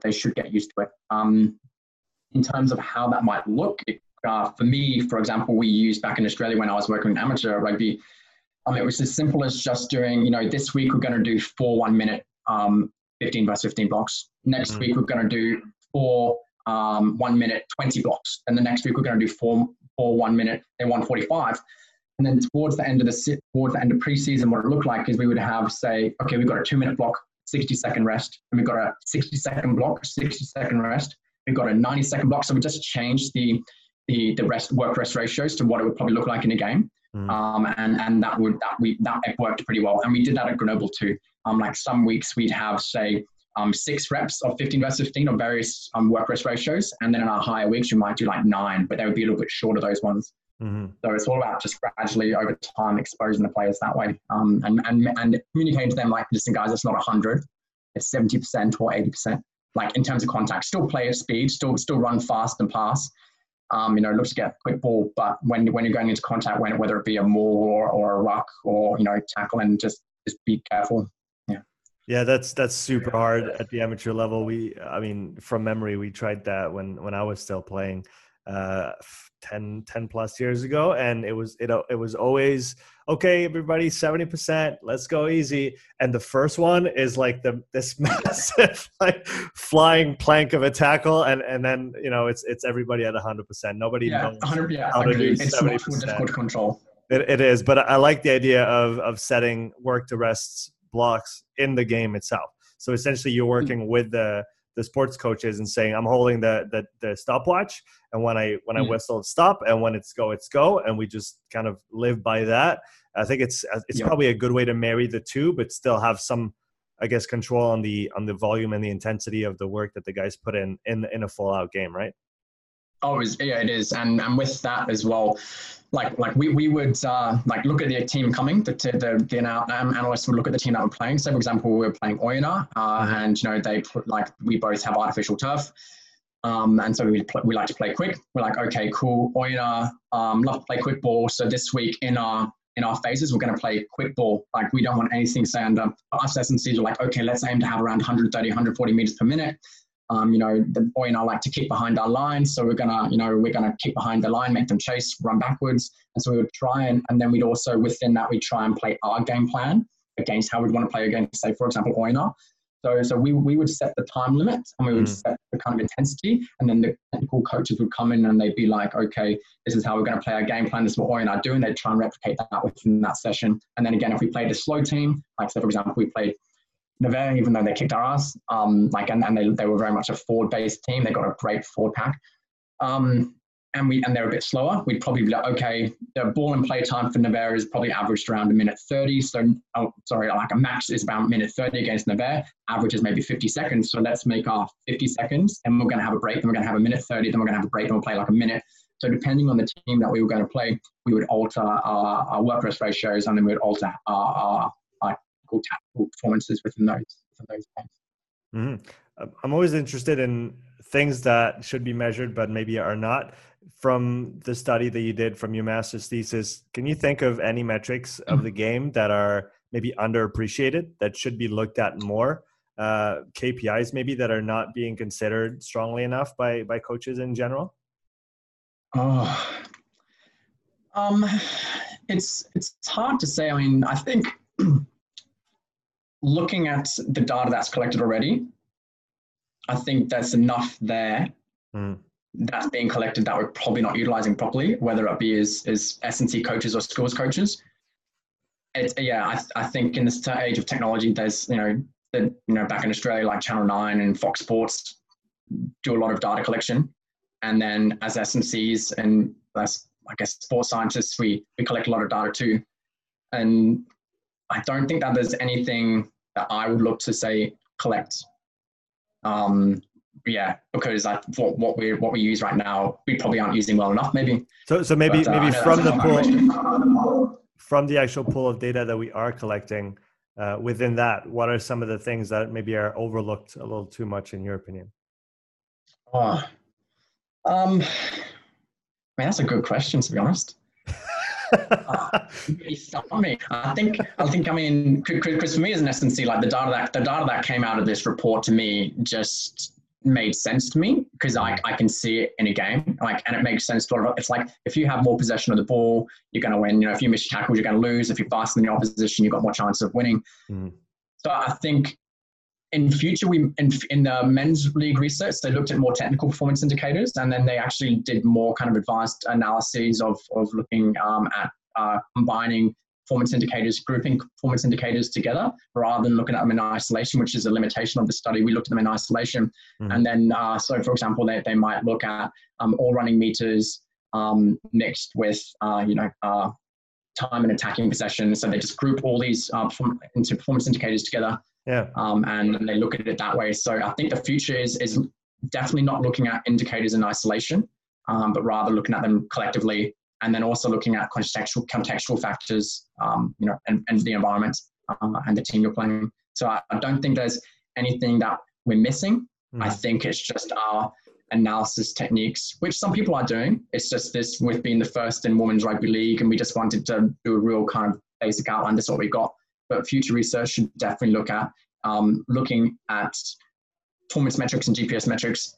they should get used to it. Um, in terms of how that might look, uh, for me, for example, we used back in Australia when I was working in amateur rugby, um, it was as simple as just doing, you know, this week we're going to do four one minute um, 15 by 15 blocks. Next mm-hmm. week we're going to do four um, one minute 20 blocks. And the next week we're going to do four, four one minute and 145. And then towards the end of the towards the end of preseason, what it looked like is we would have say, okay, we've got a two minute block 60 second rest, and we've got a 60 second block, 60 second rest. We've got a 90 second block. So we just changed the the, the rest work rest ratios to what it would probably look like in a game. Mm. Um, and and that would that we that worked pretty well, and we did that at Grenoble too. Um, like some weeks we'd have say um, six reps of 15 versus 15 of various um, work rest ratios, and then in our higher weeks we might do like nine, but they would be a little bit shorter those ones. Mm-hmm. So it's all about just gradually over time exposing the players that way, um, and and and communicating to them like, listen, guys, it's not 100, it's 70 percent or 80 percent. Like in terms of contact, still play at speed, still still run fast and pass, um, you know, look to get a quick ball, but when when you're going into contact, when whether it be a maul or, or a ruck or you know tackle, and just just be careful. Yeah. Yeah, that's that's super hard at the amateur level. We, I mean, from memory, we tried that when when I was still playing. Uh, 10, 10 plus years ago and it was it, it was always okay everybody 70% let's go easy and the first one is like the this massive like flying plank of a tackle and and then you know it's it's everybody at 100% nobody yeah, knows 100 yeah, how to do it's 70%. difficult to control it, it is but i like the idea of of setting work to rests blocks in the game itself so essentially you're mm. working with the the sports coaches and saying I'm holding the the, the stopwatch and when I when I mm. whistle stop and when it's go it's go and we just kind of live by that. I think it's uh, it's yeah. probably a good way to marry the two, but still have some I guess control on the on the volume and the intensity of the work that the guys put in in in a full out game, right? Oh, yeah, it is, and and with that as well, like like we, we would uh, like look at the team coming. The the, the um, analysts would look at the team that we're playing. So, for example, we were playing Oyonnax, uh, mm-hmm. and you know they put like we both have artificial turf, um, and so we pl- we like to play quick. We're like, okay, cool, Oyonnax, um, love to play quick ball. So this week in our in our phases, we're going to play quick ball. Like we don't want anything say under us S&Cs are like, okay, let's aim to have around 130, 140 meters per minute. Um, you know, the boy and I like to kick behind our line, so we're gonna, you know, we're gonna kick behind the line, make them chase, run backwards, and so we would try and, and then we'd also within that we'd try and play our game plan against how we'd want to play against, say, for example, Oyonnax. So, so we, we would set the time limit and we would mm. set the kind of intensity, and then the technical coaches would come in and they'd be like, okay, this is how we're going to play our game plan. This is what Oyonnax do, and they'd try and replicate that within that session. And then again, if we played a slow team, like say for example, we played Nevers, even though they kicked our ass, um, like and, and they, they were very much a forward-based team. They got a great forward pack, um, and we and they're a bit slower. We'd probably be like, okay, the ball and play time for Nevers is probably averaged around a minute thirty. So, oh, sorry, like a match is about minute thirty against Nevers. Average is maybe fifty seconds. So let's make our fifty seconds, and we're going to have a break. Then we're going to have a minute thirty. Then we're going to have a break, and we'll play like a minute. So depending on the team that we were going to play, we would alter our, our work rest ratios, and then we would alter our, our tactical, tactical performances within those within those games. Mm-hmm. I'm always interested in things that should be measured but maybe are not. From the study that you did from your master's thesis, can you think of any metrics of the game that are maybe underappreciated that should be looked at more? Uh, KPIs maybe that are not being considered strongly enough by by coaches in general? Oh, um, it's it's hard to say. I mean, I think looking at the data that's collected already, I think that's enough there mm. that's being collected that we're probably not utilizing properly, whether it be as, as S&C coaches or schools coaches. It's, yeah, I, I think in this age of technology, there's, you know, the, you know, back in Australia, like Channel 9 and Fox Sports do a lot of data collection. And then as S&Cs and as, I guess, sports scientists, we, we collect a lot of data too. And I don't think that there's anything that I would look to say collect. Um, yeah, because I, what, what we what we use right now, we probably aren't using well enough. Maybe. So so maybe but, uh, maybe from the pool, from the actual pool of data that we are collecting, uh, within that, what are some of the things that maybe are overlooked a little too much in your opinion? Oh, um, man, that's a good question to be honest uh, me. I think I think I mean because for me as an S&C, like the data that the data that came out of this report to me just made sense to me because I, I can see it in a game like and it makes sense to of it's like if you have more possession of the ball you're going to win you know if you miss tackles you're going to lose if you're faster than the opposition you've got more chance of winning mm. so I think in future, we in, in the men's league research, they looked at more technical performance indicators, and then they actually did more kind of advanced analyses of of looking um, at uh, combining performance indicators, grouping performance indicators together, rather than looking at them in isolation, which is a limitation of the study. We looked at them in isolation, mm. and then uh, so for example, they they might look at um, all running meters um, mixed with uh, you know uh, time and attacking possession. So they just group all these uh, into performance indicators together. Yeah. Um, and they look at it that way. So I think the future is is definitely not looking at indicators in isolation, um, but rather looking at them collectively, and then also looking at contextual contextual factors, um, you know, and, and the environment uh, and the team you're playing. So I, I, don't think there's anything that we're missing. Mm. I think it's just our analysis techniques, which some people are doing. It's just this with being the first in women's rugby league, and we just wanted to do a real kind of basic outline. This is what we got. But future research should definitely look at um, looking at performance metrics and GPS metrics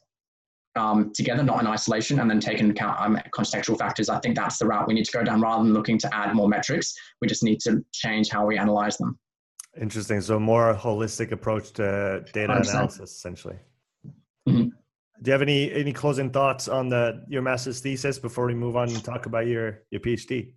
um, together, not in isolation, and then taking into account um, contextual factors. I think that's the route we need to go down rather than looking to add more metrics. We just need to change how we analyze them. Interesting. So, more holistic approach to data 100%. analysis, essentially. Mm-hmm. Do you have any any closing thoughts on the your master's thesis before we move on and talk about your your PhD?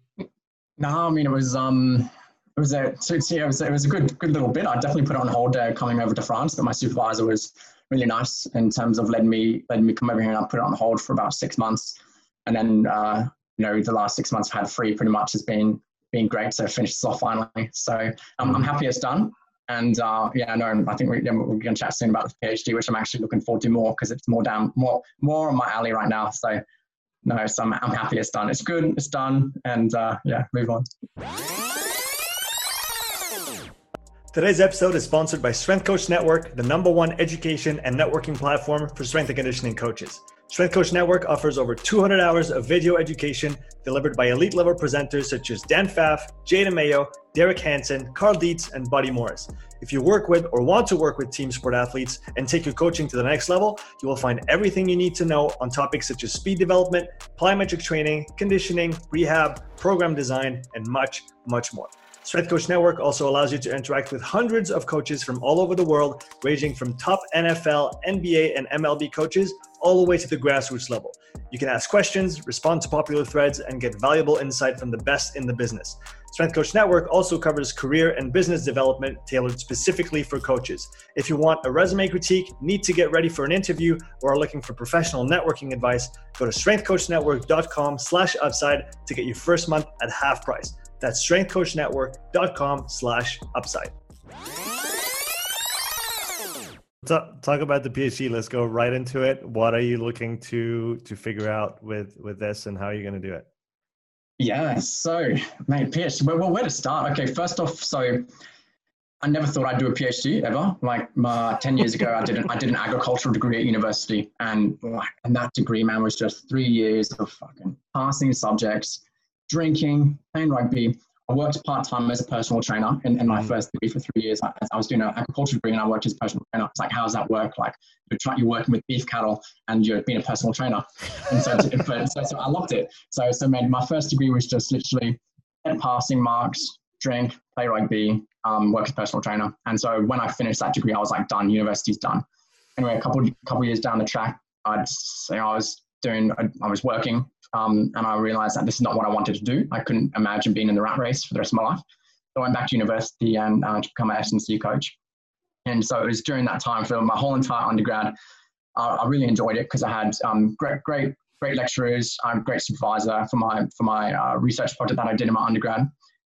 No, I mean it was um it was a so it was it was a good good little bit. I definitely put it on hold uh, coming over to France, but my supervisor was really nice in terms of letting me letting me come over here and I put it on hold for about six months, and then uh, you know the last six months I've had free pretty much has been been great. So finished off finally. So um, I'm happy it's done. And uh, yeah, no, I think we, yeah, we're going to chat soon about the PhD, which I'm actually looking forward to more because it's more down, more, more on my alley right now. So no, so I'm, I'm happy it's done. It's good, it's done, and uh, yeah, move on. Today's episode is sponsored by Strength Coach Network, the number one education and networking platform for strength and conditioning coaches. Strength Coach Network offers over 200 hours of video education delivered by elite level presenters such as Dan Pfaff, Jay DeMayo, Derek Hansen, Cal Dietz, and Buddy Morris. If you work with or want to work with team sport athletes and take your coaching to the next level, you will find everything you need to know on topics such as speed development, plyometric training, conditioning, rehab, program design, and much, much more. Strength Coach Network also allows you to interact with hundreds of coaches from all over the world, ranging from top NFL, NBA, and MLB coaches all the way to the grassroots level. You can ask questions, respond to popular threads, and get valuable insight from the best in the business. Strength Coach Network also covers career and business development tailored specifically for coaches. If you want a resume critique, need to get ready for an interview, or are looking for professional networking advice, go to strengthcoachnetwork.com slash upside to get your first month at half price. That's strengthcoachnetwork.com slash upside. Talk, about the PhD. Let's go right into it. What are you looking to to figure out with with this, and how are you going to do it? Yeah. So, mate, PhD. Well, where to start? Okay. First off, so I never thought I'd do a PhD ever. Like uh, ten years ago, I did an I did an agricultural degree at university, and and that degree, man, was just three years of fucking passing subjects, drinking, playing rugby. I worked part time as a personal trainer in, in my mm. first degree for three years. I, I, was doing an agriculture degree and I worked as a personal trainer. It's like, how does that work? Like, you're, try, you're working with beef cattle and you're being a personal trainer. And so, but, so, so, I loved it. So, so man, my first degree was just literally passing marks, drink, play rugby, um, work as a personal trainer. And so when I finished that degree, I was like, done, university's done. Anyway, a couple couple years down the track, I'd say I was doing, I, I was working um, and I realized that this is not what I wanted to do. I couldn't imagine being in the rat race for the rest of my life. So I went back to university and uh, to become an S&C coach. And so it was during that time for my whole entire undergrad. Uh, I really enjoyed it because I had um, great, great, great lecturers. I'm a great supervisor for my for my uh, research project that I did in my undergrad.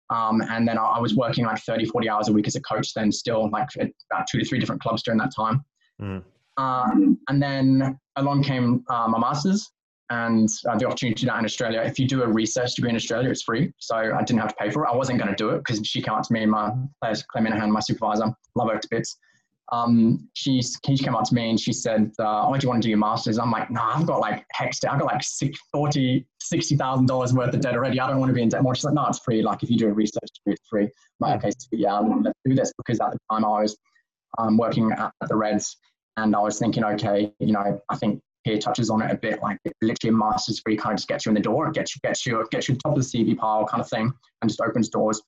Um, and then I, I, was working like 30, 40 hours a week as a coach. Then still like about two to three different clubs during that time. Mm. Um, and then along came uh, my masters, and uh, the opportunity to do that in Australia. If you do a research degree in Australia, it's free. So I didn't have to pay for it. I wasn't going to do it because she came up to me my players, Clare Minahan, my supervisor, love her to bits. Um, she, she came up to me and she said, uh, oh, do you want to do your master's? I'm like, no, nah, I've got like HECS. I've got like 40, $60,000 worth of debt already. I don't want to be in debt more. She's like, no, it's free. Like if you do a research degree, it's free. I'm like, okay, so yeah, let's do this because at the time I was um, working at the Reds and I was thinking, okay, you know, I think here touches on it a bit, like literally a master's degree kind of just gets you in the door, gets you, gets you, gets you top of the CV pile kind of thing, and just opens doors.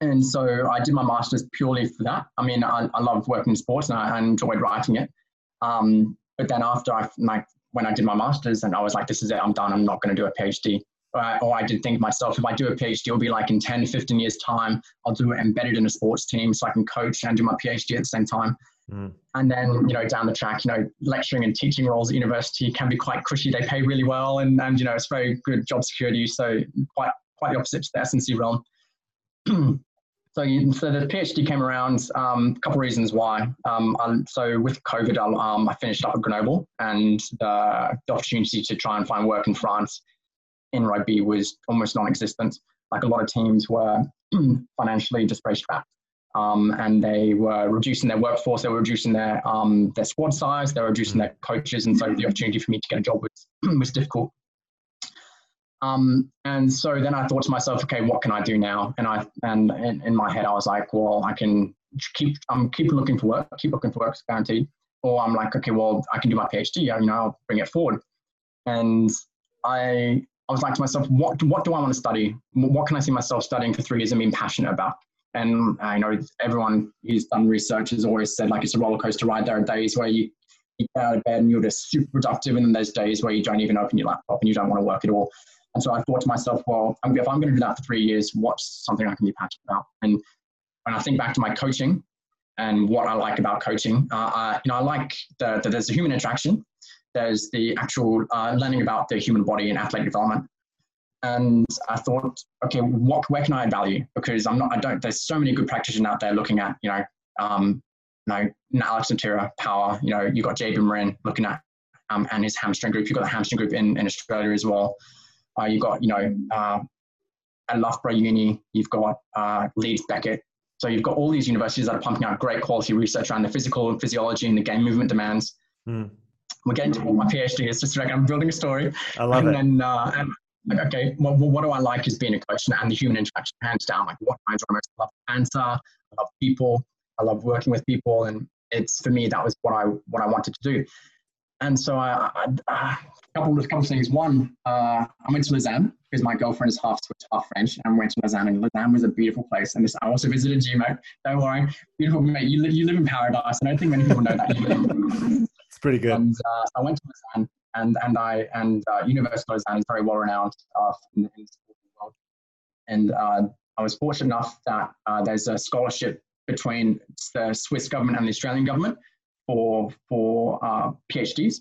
And so I did my master's purely for that. I mean, I, I love working in sports and I, I enjoyed writing it. Um, but then after I, like, when I did my master's and I was like, this is it, I'm done, I'm not going to do a PhD. Uh, or I did think myself, if I do a PhD, it'll be like in 10, 15 years time, I'll do it embedded in a sports team so I can coach and do my PhD at the same time. Mm. And then, you know, down the track, you know, lecturing and teaching roles at university can be quite cushy. They pay really well and, and you know, it's very good job security. So quite quite the opposite to the S&C realm. so, you, so the PhD came around. Um, a couple of reasons why. Um, so with COVID, um, I finished up at Grenoble, and the, the opportunity to try and find work in France in rugby was almost non-existent. Like a lot of teams were financially just very strapped. Um, and they were reducing their workforce, they were reducing their um, their squad size, they were reducing their coaches, and so the opportunity for me to get a job was was difficult. Um, and so then I thought to myself, okay, what can I do now? And I and in, in my head I was like, well, I can keep I'm keep looking for work, keep looking for work, guaranteed. Or I'm like, okay, well, I can do my PhD, you know, I'll bring it forward. And I I was like to myself, what what do I want to study? What can I see myself studying for three years and being passionate about? And I know everyone who's done research has always said like it's a roller coaster ride. There are days where you, get out of bed and you're just super productive, and then there's days where you don't even open your laptop and you don't want to work at all. And so I thought to myself, well, if I'm going to do that for three years, what's something I can be passionate about? And when I think back to my coaching and what I like about coaching, uh, I, you know, I like that the, there's a human interaction, there's the actual uh, learning about the human body and athletic development, and I thought, okay, what where can I add value? Because I'm not, I don't. There's so many good practitioners out there looking at, you know, um, you know, Alex Natera, power. You know, you got JB Morin looking at, um, and his hamstring group. You've got the hamstring group in, in Australia as well. Uh, you got, you know, uh, at Loughborough Uni, you've got uh, Leeds Beckett. So you've got all these universities that are pumping out great quality research around the physical and physiology and the game movement demands. Mm. We're getting to what my PhD is. Just like I'm building a story. I love and it. Then, uh, and like, okay, well, what do I like is being a coach and the human interaction, hands down. Like, what I enjoy most? I love answer. I love people. I love working with people, and it's for me that was what I what I wanted to do. And so I, I, I a couple of couple of things. One, uh, I went to Lausanne because my girlfriend is half Swiss, half French, and I went to Lausanne, and Lausanne was a beautiful place. And this, I also visited GMO. Don't worry, beautiful mate. You live you live in paradise. I don't think many people know that. it's pretty good. And uh, I went to Lausanne, and and I and uh, University of Lausanne is very well renowned uh, in, the world. And uh, I was fortunate enough that uh, there's a scholarship between the Swiss government and the Australian government for for uh, PhDs,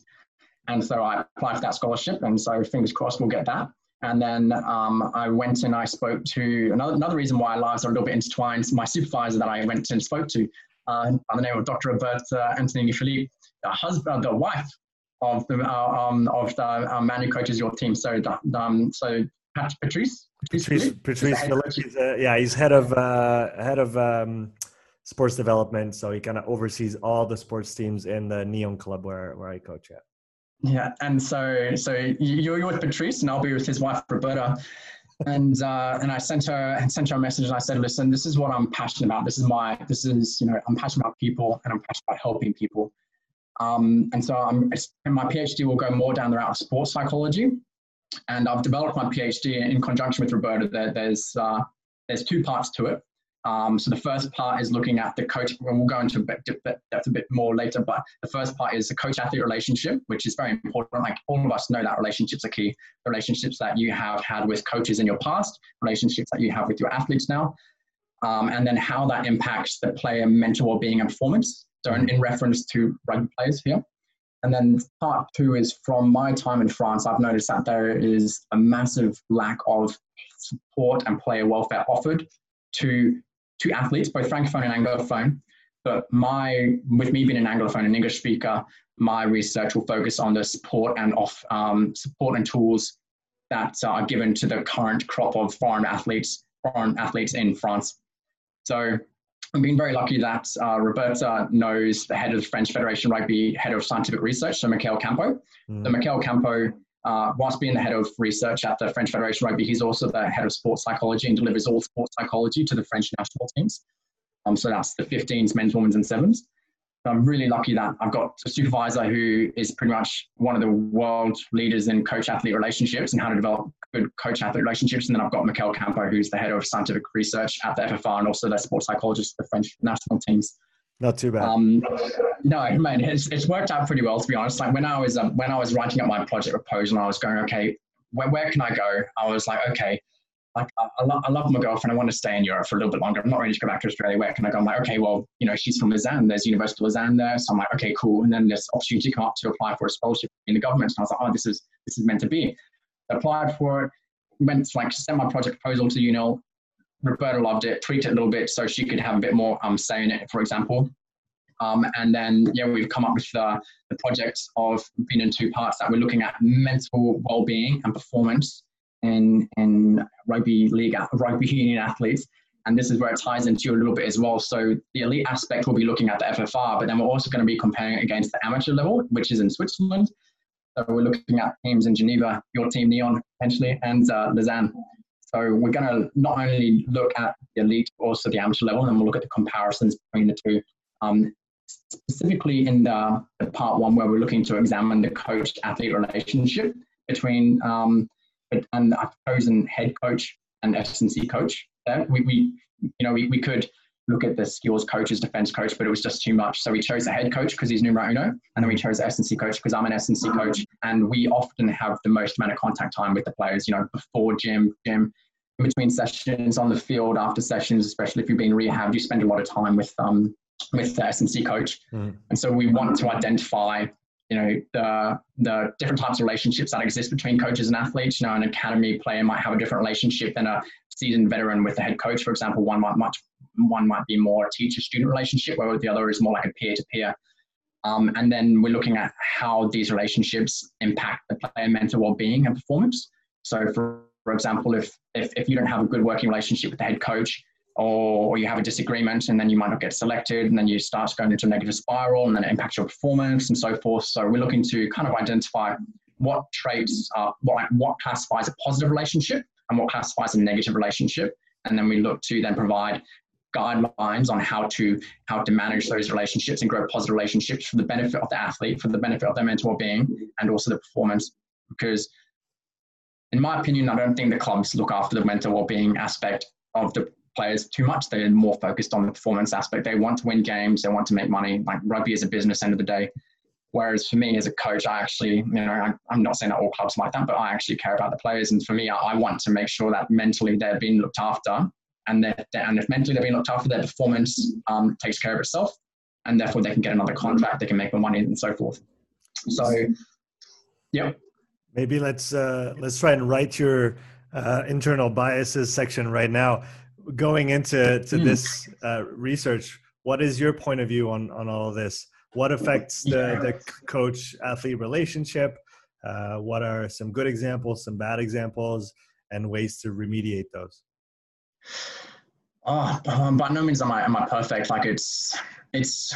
and so I applied for that scholarship, and so fingers crossed we'll get that. And then um, I went and I spoke to another, another reason why our lives are a little bit intertwined. My supervisor that I went and spoke to, uh, by the name of Dr. Roberta Antonini Philippe, the husband, the wife of the uh, um, of the um, man who coaches your team. So um, so Patrice. Patrice, Patrice Philippe. He's, uh, yeah, he's head of uh, head of um, sports development. So he kind of oversees all the sports teams in the Neon Club where where I coach at. Yeah, and so so you're with Patrice, and I'll be with his wife Roberta. and uh, and I sent her and sent her a message, and I said, "Listen, this is what I'm passionate about. This is my this is you know I'm passionate about people, and I'm passionate about helping people. Um, and so I'm, my PhD will go more down the route of sports psychology. And I've developed my PhD in conjunction with Roberta. There, there's, uh, there's two parts to it. Um, so the first part is looking at the coach, and we'll go into a bit, depth a bit more later, but the first part is the coach-athlete relationship, which is very important. Like all of us know that relationships are key. The relationships that you have had with coaches in your past, relationships that you have with your athletes now, um, and then how that impacts the player mental well-being and performance. So in, in reference to rugby players here. And then part two is from my time in France, I've noticed that there is a massive lack of support and player welfare offered to, to athletes, both francophone and anglophone. But my, with me being an anglophone and English speaker, my research will focus on the support and off um, support and tools that are given to the current crop of foreign athletes, foreign athletes in France. So I've been very lucky that uh, Roberta knows the head of the French Federation Rugby, head of scientific research, so Michael Campo. Mm. So Michael Campo, uh, whilst being the head of research at the French Federation Rugby, he's also the head of sports psychology and delivers all sports psychology to the French national teams. Um, so that's the 15s, men's, women's, and sevens. So I'm really lucky that I've got a supervisor who is pretty much one of the world leaders in coach athlete relationships and how to develop good coach athlete relationships. And then I've got Michael Campo, who's the head of scientific research at the FFR and also the sports psychologist for the French national teams. Not too bad. Um, no, man, it's, it's worked out pretty well to be honest. Like when I was um, when I was writing up my project proposal, I was going, okay, where, where can I go? I was like, okay, like I, I, love, I love my girlfriend. I want to stay in Europe for a little bit longer. I'm not ready to go back to Australia. Where can I go? I'm like, okay, well, you know, she's from Lausanne. There's University of Lausanne there. So I'm like, okay, cool. And then this opportunity come up to apply for a scholarship in the government. And I was like, oh, this is this is meant to be. Applied for it. went like sent my project proposal to UNIL. Roberta loved it, tweaked it a little bit so she could have a bit more um, say in it, for example. Um, and then, yeah, we've come up with the, the project of being in two parts that we're looking at mental well-being and performance in, in rugby league, rugby union athletes. And this is where it ties into you a little bit as well. So the elite aspect will be looking at the FFR, but then we're also going to be comparing it against the amateur level, which is in Switzerland. So we're looking at teams in Geneva, your team Neon potentially, and uh, Lausanne. So we're going to not only look at the elite, but also the amateur level, and we'll look at the comparisons between the two. Um, specifically in the, the, part one where we're looking to examine the coach-athlete relationship between um, and a chosen head coach and S&C coach. There, we, we you know we, we could look at the skills coach as defense coach, but it was just too much. So we chose the head coach because he's numero uno, and then we chose the S&C coach because I'm an S&C coach, and we often have the most amount of contact time with the players. You know, before gym, gym, in between sessions, on the field, after sessions, especially if you're being rehabbed, you spend a lot of time with um with the S&C coach, mm. and so we want to identify you know the the different types of relationships that exist between coaches and athletes. You know, an academy player might have a different relationship than a seasoned veteran with the head coach, for example. One might much one might be more a teacher-student relationship, where the other is more like a peer-to-peer. Um, and then we're looking at how these relationships impact the player mental well-being and performance. So, for, for example, if, if if you don't have a good working relationship with the head coach, or, you have a disagreement and then you might not get selected and then you start going into a negative spiral and then it impacts your performance and so forth. So we're looking to kind of identify what traits are, what, what classifies a positive relationship and what classifies a negative relationship. And then we look to then provide guidelines on how to how to manage those relationships and grow positive relationships for the benefit of the athlete, for the benefit of their mental well-being, and also the performance. Because, in my opinion, I don't think the clubs look after the mental well-being aspect of the players too much. They're more focused on the performance aspect. They want to win games. They want to make money. Like rugby is a business end of the day. Whereas for me as a coach, I actually, you know, I'm not saying that all clubs like that, but I actually care about the players. And for me, I want to make sure that mentally they're being looked after, and that and if mentally they're being looked after, their performance um, takes care of itself, and therefore they can get another contract, they can make more money, and so forth. So, yeah. Maybe let's uh, let's try and write your uh, internal biases section right now going into to mm. this uh, research, what is your point of view on on all of this? What affects the yeah. the coach athlete relationship? Uh, what are some good examples, some bad examples, and ways to remediate those? Oh, um, by no means am I am I perfect. Like it's it's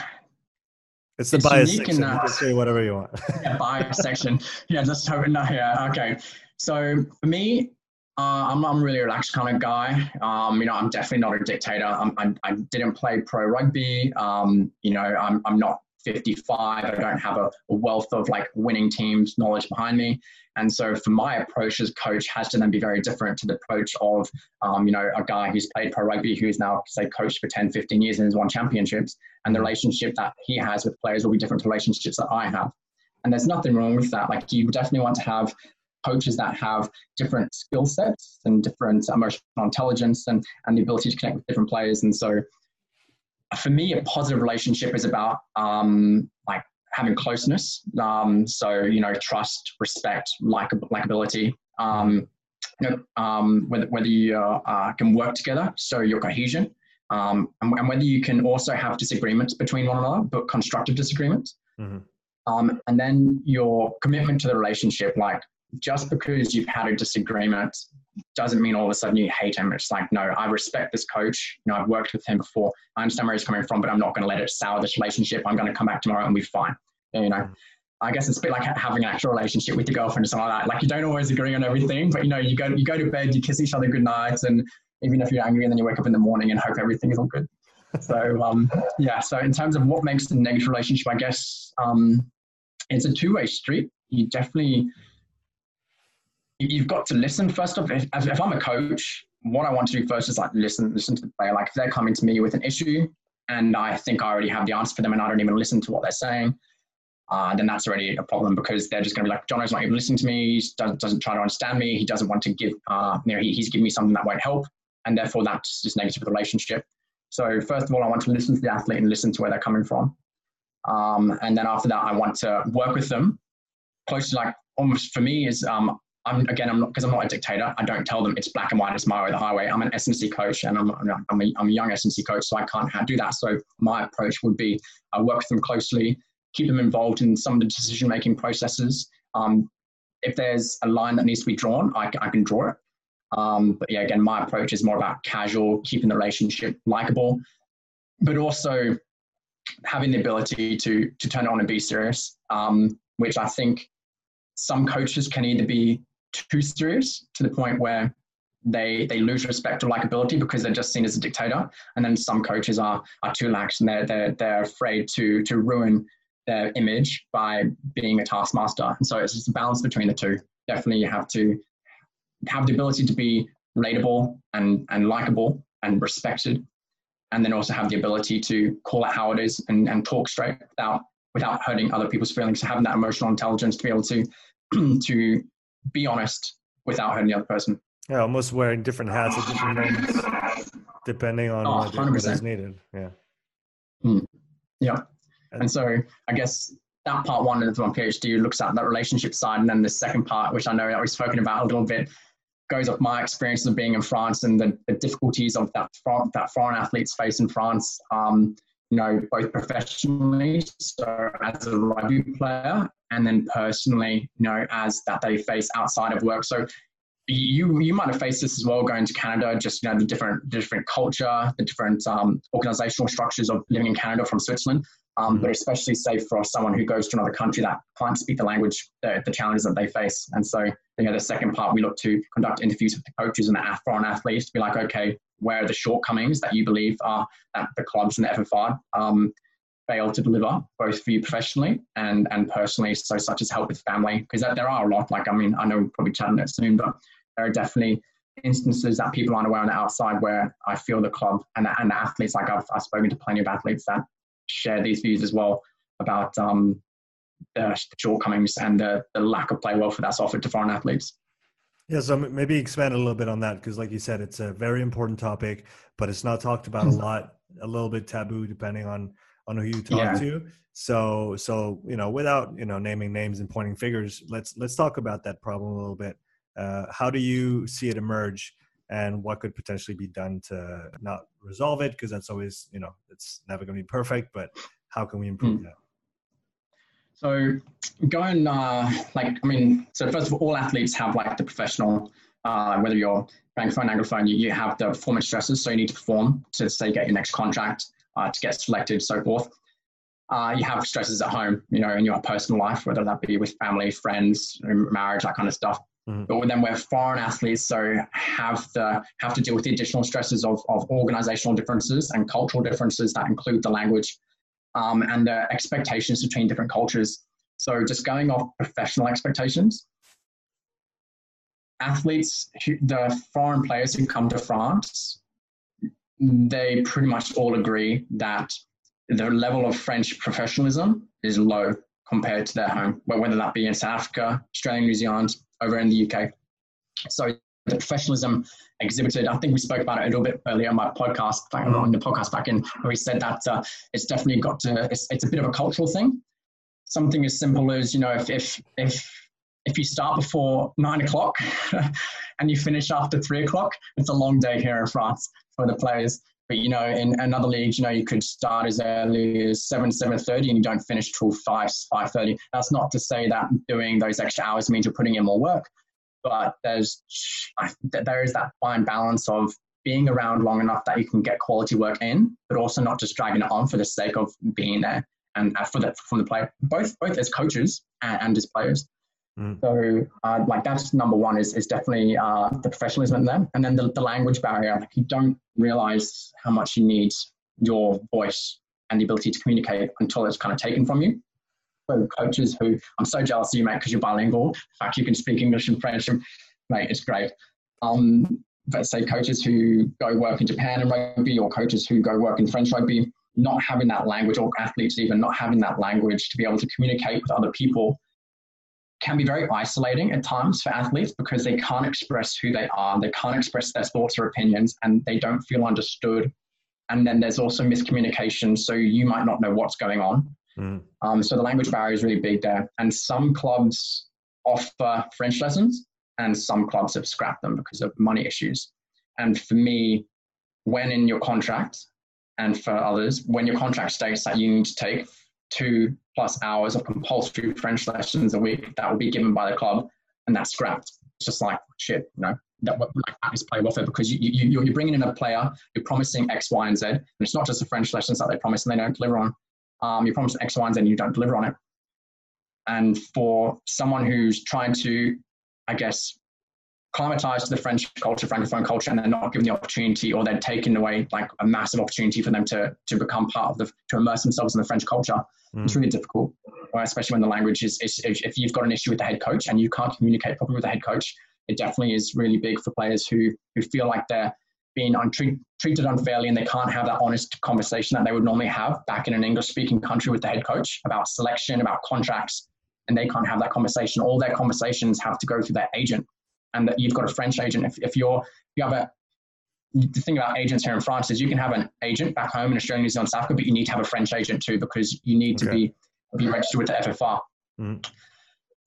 it's the it's bias section. That, you can say whatever you want. yeah, bias section. Yeah, just hoping. No, yeah, okay. So for me, uh, I'm, I'm a really relaxed kind of guy. Um, you know, I'm definitely not a dictator. I'm, I, I didn't play pro rugby. Um, you know, I'm, I'm not 55. I don't have a, a, wealth of like winning teams knowledge behind me. And so for my approach as coach has to then be very different to the approach of, um, you know, a guy who's played pro rugby, who's now say coached for 10, 15 years and has won championships. And the relationship that he has with players will be different to relationships that I have. And there's nothing wrong with that. Like you definitely want to have coaches that have different skill sets and different emotional intelligence and, and the ability to connect with different players. And so for me, a positive relationship is about um, like having closeness. Um, so, you know, trust, respect, like, likability. Um, you know, um, whether, whether you uh, uh, can work together, so your cohesion, um, and, and, whether you can also have disagreements between one another, but constructive disagreements. Mm-hmm. Um, and then your commitment to the relationship, like just because you've had a disagreement doesn't mean all of a sudden you hate him. It's like, no, I respect this coach. You know, I've worked with him before. I understand where he's coming from, but I'm not going to let it sour this relationship. I'm going to come back tomorrow and be fine. You know, I guess it's a bit like having an actual relationship with your girlfriend or something like that. Like you don't always agree on everything, but you know, you go you go to bed, you kiss each other good night, and even if you're angry, and then you wake up in the morning and hope everything is all good. So um, yeah. So in terms of what makes the negative relationship, I guess um, it's a two way street. You definitely you've got to listen first off. If, if I'm a coach, what I want to do first is like listen, listen to the player. Like if they're coming to me with an issue and I think I already have the answer for them and I don't even listen to what they're saying, uh, then that's already a problem because they're just going to be like, Jono's not even listening to me. He doesn't, doesn't try to understand me. He doesn't want to give, uh, you know, he, he's giving me something that won't help. And therefore that's just negative relationship. So first of all, I want to listen to the athlete and listen to where they're coming from. Um, and then after that, I want to work with them close to like almost for me is um, I'm again, I'm not because I'm not a dictator. I don't tell them it's black and white, it's my way, the highway. I'm an S&C coach, and I'm I'm a, I'm a young S&C coach, so I can't do that. So my approach would be I work with them closely, keep them involved in some of the decision making processes. Um, if there's a line that needs to be drawn, I, I can draw it. Um, but yeah, again, my approach is more about casual, keeping the relationship likable, but also having the ability to to turn it on and be serious. Um, which I think some coaches can either be too serious to the point where they they lose respect or likability because they're just seen as a dictator, and then some coaches are are too lax and they're they're they're afraid to to ruin their image by being a taskmaster. And so it's just a balance between the two. Definitely, you have to have the ability to be relatable and and likable and respected, and then also have the ability to call it how it is and, and talk straight without without hurting other people's feelings. So having that emotional intelligence to be able to to be honest without hurting the other person. Yeah, almost wearing different hats at different moments, depending on oh, what, is needed. Yeah. Mm. Yeah. And so I guess that part one of my PhD looks at that relationship side, and then the second part, which I know that we've spoken about a little bit, goes off my experience of being in France and the, the difficulties of that that foreign athletes face in France. Um, you know, both professionally, so as a rugby player, and then personally, you know, as that they face outside of work. So you you might have faced this as well going to Canada, just you know the different different culture, the different um, organizational structures of living in Canada from Switzerland. Um, but especially say for someone who goes to another country that can't speak the language, the, the challenges that they face. And so, you know, the second part, we look to conduct interviews with the coaches and the foreign athletes to be like, okay, where are the shortcomings that you believe are that the clubs and the FFR um, fail to deliver, both for you professionally and and personally. So such as help with family, because there are a lot. Like I mean, I know we'll probably chat on it soon, but there are definitely instances that people aren't aware on the outside where I feel the club and the, and the athletes. Like I've I've spoken to plenty of athletes that share these views as well about um, the shortcomings and the, the lack of play welfare that's offered to foreign athletes. Yeah, so maybe expand a little bit on that because, like you said, it's a very important topic, but it's not talked about a mm-hmm. lot. A little bit taboo, depending on on who you talk yeah. to. So, so you know, without you know naming names and pointing fingers, let's let's talk about that problem a little bit. Uh, how do you see it emerge, and what could potentially be done to not resolve it? Because that's always you know it's never going to be perfect, but how can we improve mm. that? So going uh, like I mean, so first of all, all athletes have like the professional, uh, whether you're francophone, anglophone, you, you have the performance stresses. So you need to perform to say get your next contract, uh, to get selected, so forth. Uh, you have stresses at home, you know, in your personal life, whether that be with family, friends, marriage, that kind of stuff. Mm-hmm. But then we're foreign athletes, so have the have to deal with the additional stresses of, of organizational differences and cultural differences that include the language um, and the expectations between different cultures. So just going off professional expectations, athletes, the foreign players who come to France, they pretty much all agree that the level of French professionalism is low compared to their home, whether that be in South Africa, Australia, New Zealand, over in the UK. So the professionalism exhibited. I think we spoke about it a little bit earlier on my podcast, back on the podcast back in, where we said that uh, it's definitely got to. It's, it's a bit of a cultural thing. Something as simple as you know, if if if if you start before nine o'clock and you finish after three o'clock, it's a long day here in France for the players. But you know, in another league, you know, you could start as early as seven, seven thirty, and you don't finish till five, five thirty. That's not to say that doing those extra hours means you're putting in more work, but there's there is that fine balance of being around long enough that you can get quality work in, but also not just dragging it on for the sake of being there and uh, for the from the player, both both as coaches and, and as players. Mm. So, uh, like that's number one is is definitely uh, the professionalism there, and then the, the language barrier. Like you don't realize how much you need your voice and the ability to communicate until it's kind of taken from you So coaches who I'm so jealous of you, mate, because you're bilingual. In fact, you can speak English and French, and mate, it's great. Um, but say coaches who go work in Japan and rugby, or coaches who go work in French rugby, not having that language, or athletes even not having that language to be able to communicate with other people can be very isolating at times for athletes because they can't express who they are, they can't express their thoughts or opinions, and they don't feel understood. And then there's also miscommunication, so you might not know what's going on. Mm. Um, so the language barrier is really big there. And some clubs offer French lessons and some clubs have scrapped them because of money issues. And for me, when in your contract, and for others, when your contract states that you need to take two plus hours of compulsory French lessons a week, that will be given by the club, and that's scrapped. It's just like shit, you know. That like that is play welfare because you, you you're bringing in a player, you're promising X, Y, and Z, and it's not just the French lessons that they promise and they don't deliver on. Um, you promise X, Y, and Z, and you don't deliver on it. And for someone who's trying to, I guess, climatized to the French culture, Francophone culture, and they're not given the opportunity, or they're taken away like a massive opportunity for them to to become part of the to immerse themselves in the French culture. Mm. It's really difficult, especially when the language is, is, if you've got an issue with the head coach and you can't communicate properly with the head coach. It definitely is really big for players who who feel like they're being untreat, treated unfairly and they can't have that honest conversation that they would normally have back in an English speaking country with the head coach about selection, about contracts, and they can't have that conversation. All their conversations have to go through their agent and that you've got a French agent. If, if you're, you have a, the thing about agents here in France is you can have an agent back home in Australia, New Zealand, South Africa, but you need to have a French agent too because you need okay. to be be registered with the FFR. Mm.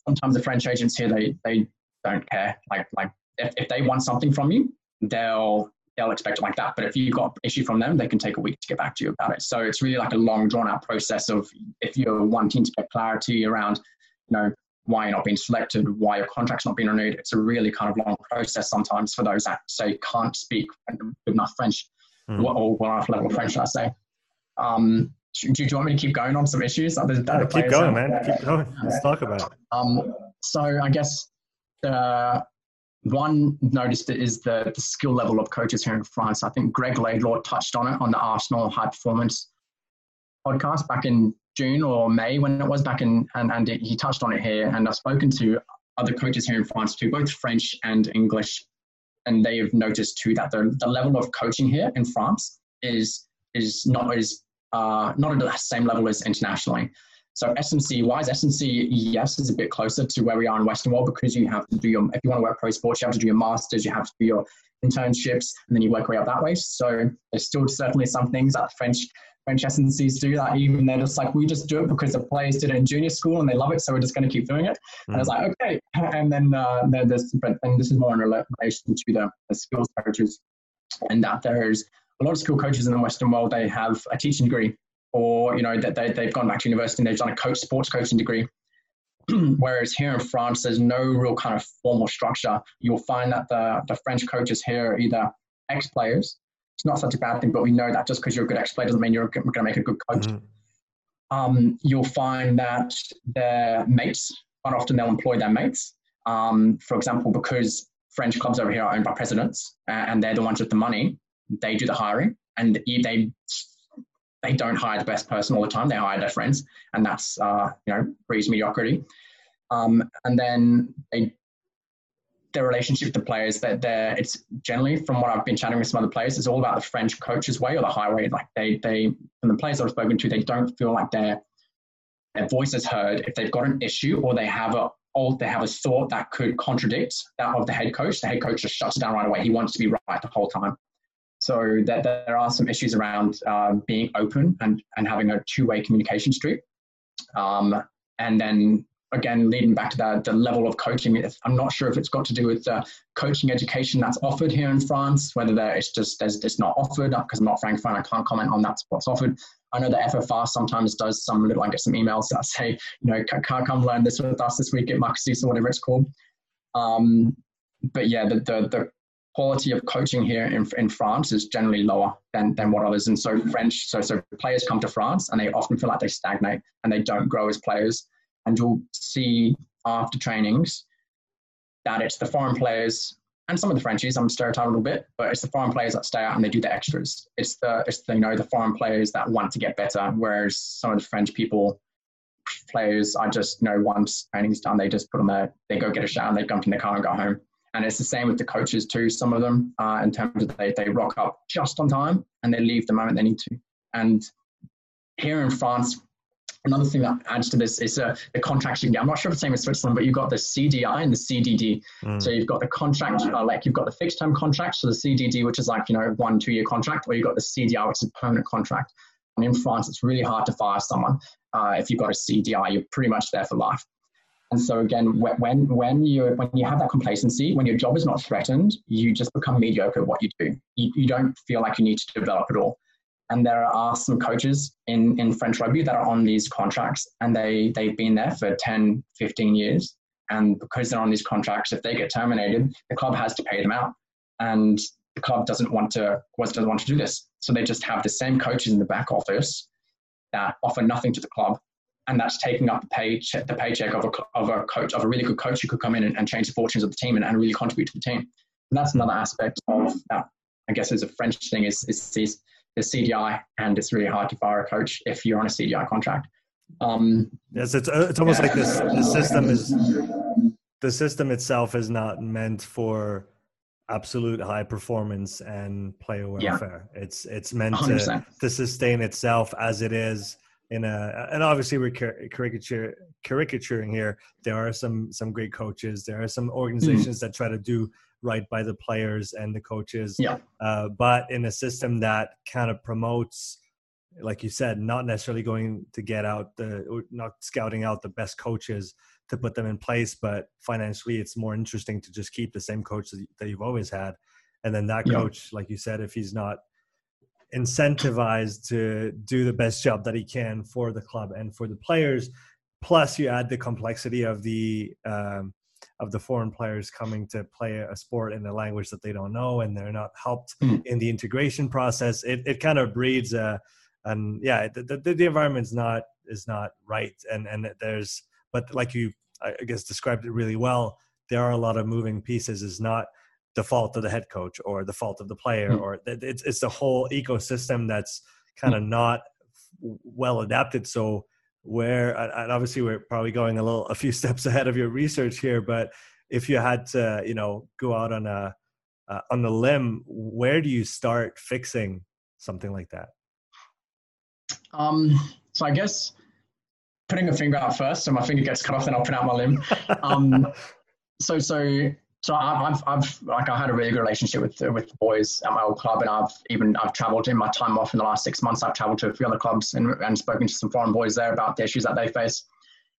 Sometimes the French agents here they they don't care. Like like if, if they want something from you, they'll they'll expect it like that. But if you've got issue from them, they can take a week to get back to you about it. So it's really like a long drawn out process of if you're wanting to get clarity around, you know, why you're not being selected, why your contract's not being renewed. It's a really kind of long process sometimes for those that say can't speak good enough French mm. or well enough level of French, I say. Um, do, do, you want me to keep going on some issues? Other, other keep going, man. Keep going. Let's talk about it. Um, so I guess the one noticed is the, the skill level of coaches here in France. I think Greg Laidlaw touched on it on the Arsenal high performance podcast back in June or May when it was back in, and, and he touched on it here. And I've spoken to other coaches here in France too, both French and English, and they have noticed too that the, the level of coaching here in France is is not as uh, not at the same level as internationally. So S&C, why is S&C? Yes, is a bit closer to where we are in Western world because you have to do your if you want to work pro sports, you have to do your masters, you have to do your internships, and then you work your way up that way. So there's still certainly some things that French French S&Cs do that. Even they're just like, we just do it because the players did it in junior school and they love it, so we're just going to keep doing it. Mm. And I was like, okay. And then uh, there's, and this is more in relation to the, the skills coaches, and that there's a lot of school coaches in the Western world. They have a teaching degree, or you know that they, they've gone back to university and they've done a coach sports coaching degree. Whereas here in France, there's no real kind of formal structure. You'll find that the, the French coaches here are either ex players it's not such a bad thing, but we know that just because you're a good ex player doesn't mean you're going to make a good coach. Mm-hmm. Um, you'll find that their mates, quite often they'll employ their mates. Um, for example, because French clubs over here are owned by presidents and they're the ones with the money, they do the hiring and they they don't hire the best person all the time. They hire their friends, and that's uh, you know breeds mediocrity. Um, and then they their relationship with the players that they're it's generally from what I've been chatting with some other players, it's all about the French coach's way or the highway. Like they they from the players I've spoken to, they don't feel like their their voice is heard if they've got an issue or they have a or they have a thought that could contradict that of the head coach. The head coach just shuts down right away. He wants to be right the whole time. So that there are some issues around um, being open and and having a two way communication street. Um, and then again, leading back to that, the level of coaching, I'm not sure if it's got to do with the coaching education that's offered here in France, whether it's just there's, it's not offered, because I'm not francophone, I can't comment on that's what's offered. I know the FFR sometimes does some little, I get some emails that say, you know, can't come learn this with us this week at Marcoussis or whatever it's called. Um, but yeah, the, the, the quality of coaching here in, in France is generally lower than, than what others. And so French, so, so players come to France and they often feel like they stagnate and they don't grow as players and you'll see after trainings that it's the foreign players and some of the Frenchies, I'm stereotyping a little bit, but it's the foreign players that stay out and they do the extras. It's the it's the you know the foreign players that want to get better, whereas some of the French people players I just you know once training's done, they just put them there, they go get a shower and they jump in the car and go home. And it's the same with the coaches too. Some of them, uh, in terms of they they rock up just on time and they leave the moment they need to. And here in France, Another thing that adds to this is uh, the contracts you can get. I'm not sure if it's the same in Switzerland, but you've got the CDI and the CDD. Mm. So you've got the contract, uh, like you've got the fixed term contract, so the CDD, which is like, you know, one, two year contract, or you've got the CDI, which is a permanent contract. And in France, it's really hard to fire someone. Uh, if you've got a CDI, you're pretty much there for life. And so again, when when you when you have that complacency, when your job is not threatened, you just become mediocre at what you do. You, you don't feel like you need to develop at all. And there are some coaches in, in French rugby that are on these contracts and they, they've been there for 10, 15 years. And because they're on these contracts, if they get terminated, the club has to pay them out. And the club doesn't want to doesn't want to do this. So they just have the same coaches in the back office that offer nothing to the club and that's taking up the paycheck, the paycheck of a, of a coach, of a really good coach who could come in and, and change the fortunes of the team and, and, really contribute to the team. And that's another aspect of that, I guess, is a French thing is, is, is CDI, and it's really hard to fire a coach if you're on a CDI contract. Um, yes, it's, it's almost yeah. like this, the system is, the system itself is not meant for absolute high performance and player welfare. Yeah. It's, it's meant to, to sustain itself as it is in a and obviously we're caricature caricaturing here there are some some great coaches there are some organizations mm. that try to do right by the players and the coaches yeah uh, but in a system that kind of promotes like you said not necessarily going to get out the not scouting out the best coaches to put them in place but financially it's more interesting to just keep the same coach that you've always had and then that coach yeah. like you said if he's not incentivized to do the best job that he can for the club and for the players. Plus, you add the complexity of the um, of the foreign players coming to play a sport in a language that they don't know and they're not helped mm. in the integration process. It it kind of breeds a and yeah, the, the, the environment's not is not right and and there's but like you I guess described it really well. There are a lot of moving pieces. Is not the fault of the head coach or the fault of the player mm. or it's it's the whole ecosystem that's kind of mm. not well adapted so where and obviously we're probably going a little a few steps ahead of your research here but if you had to you know go out on a uh, on the limb where do you start fixing something like that? Um so i guess putting a finger out first so my finger gets cut off and i'll put out my limb. Um so so so I've, I've like I had a really good relationship with with the boys at my old club, and I've even I've travelled in my time off in the last six months. I've travelled to a few other clubs and, and spoken to some foreign boys there about the issues that they face.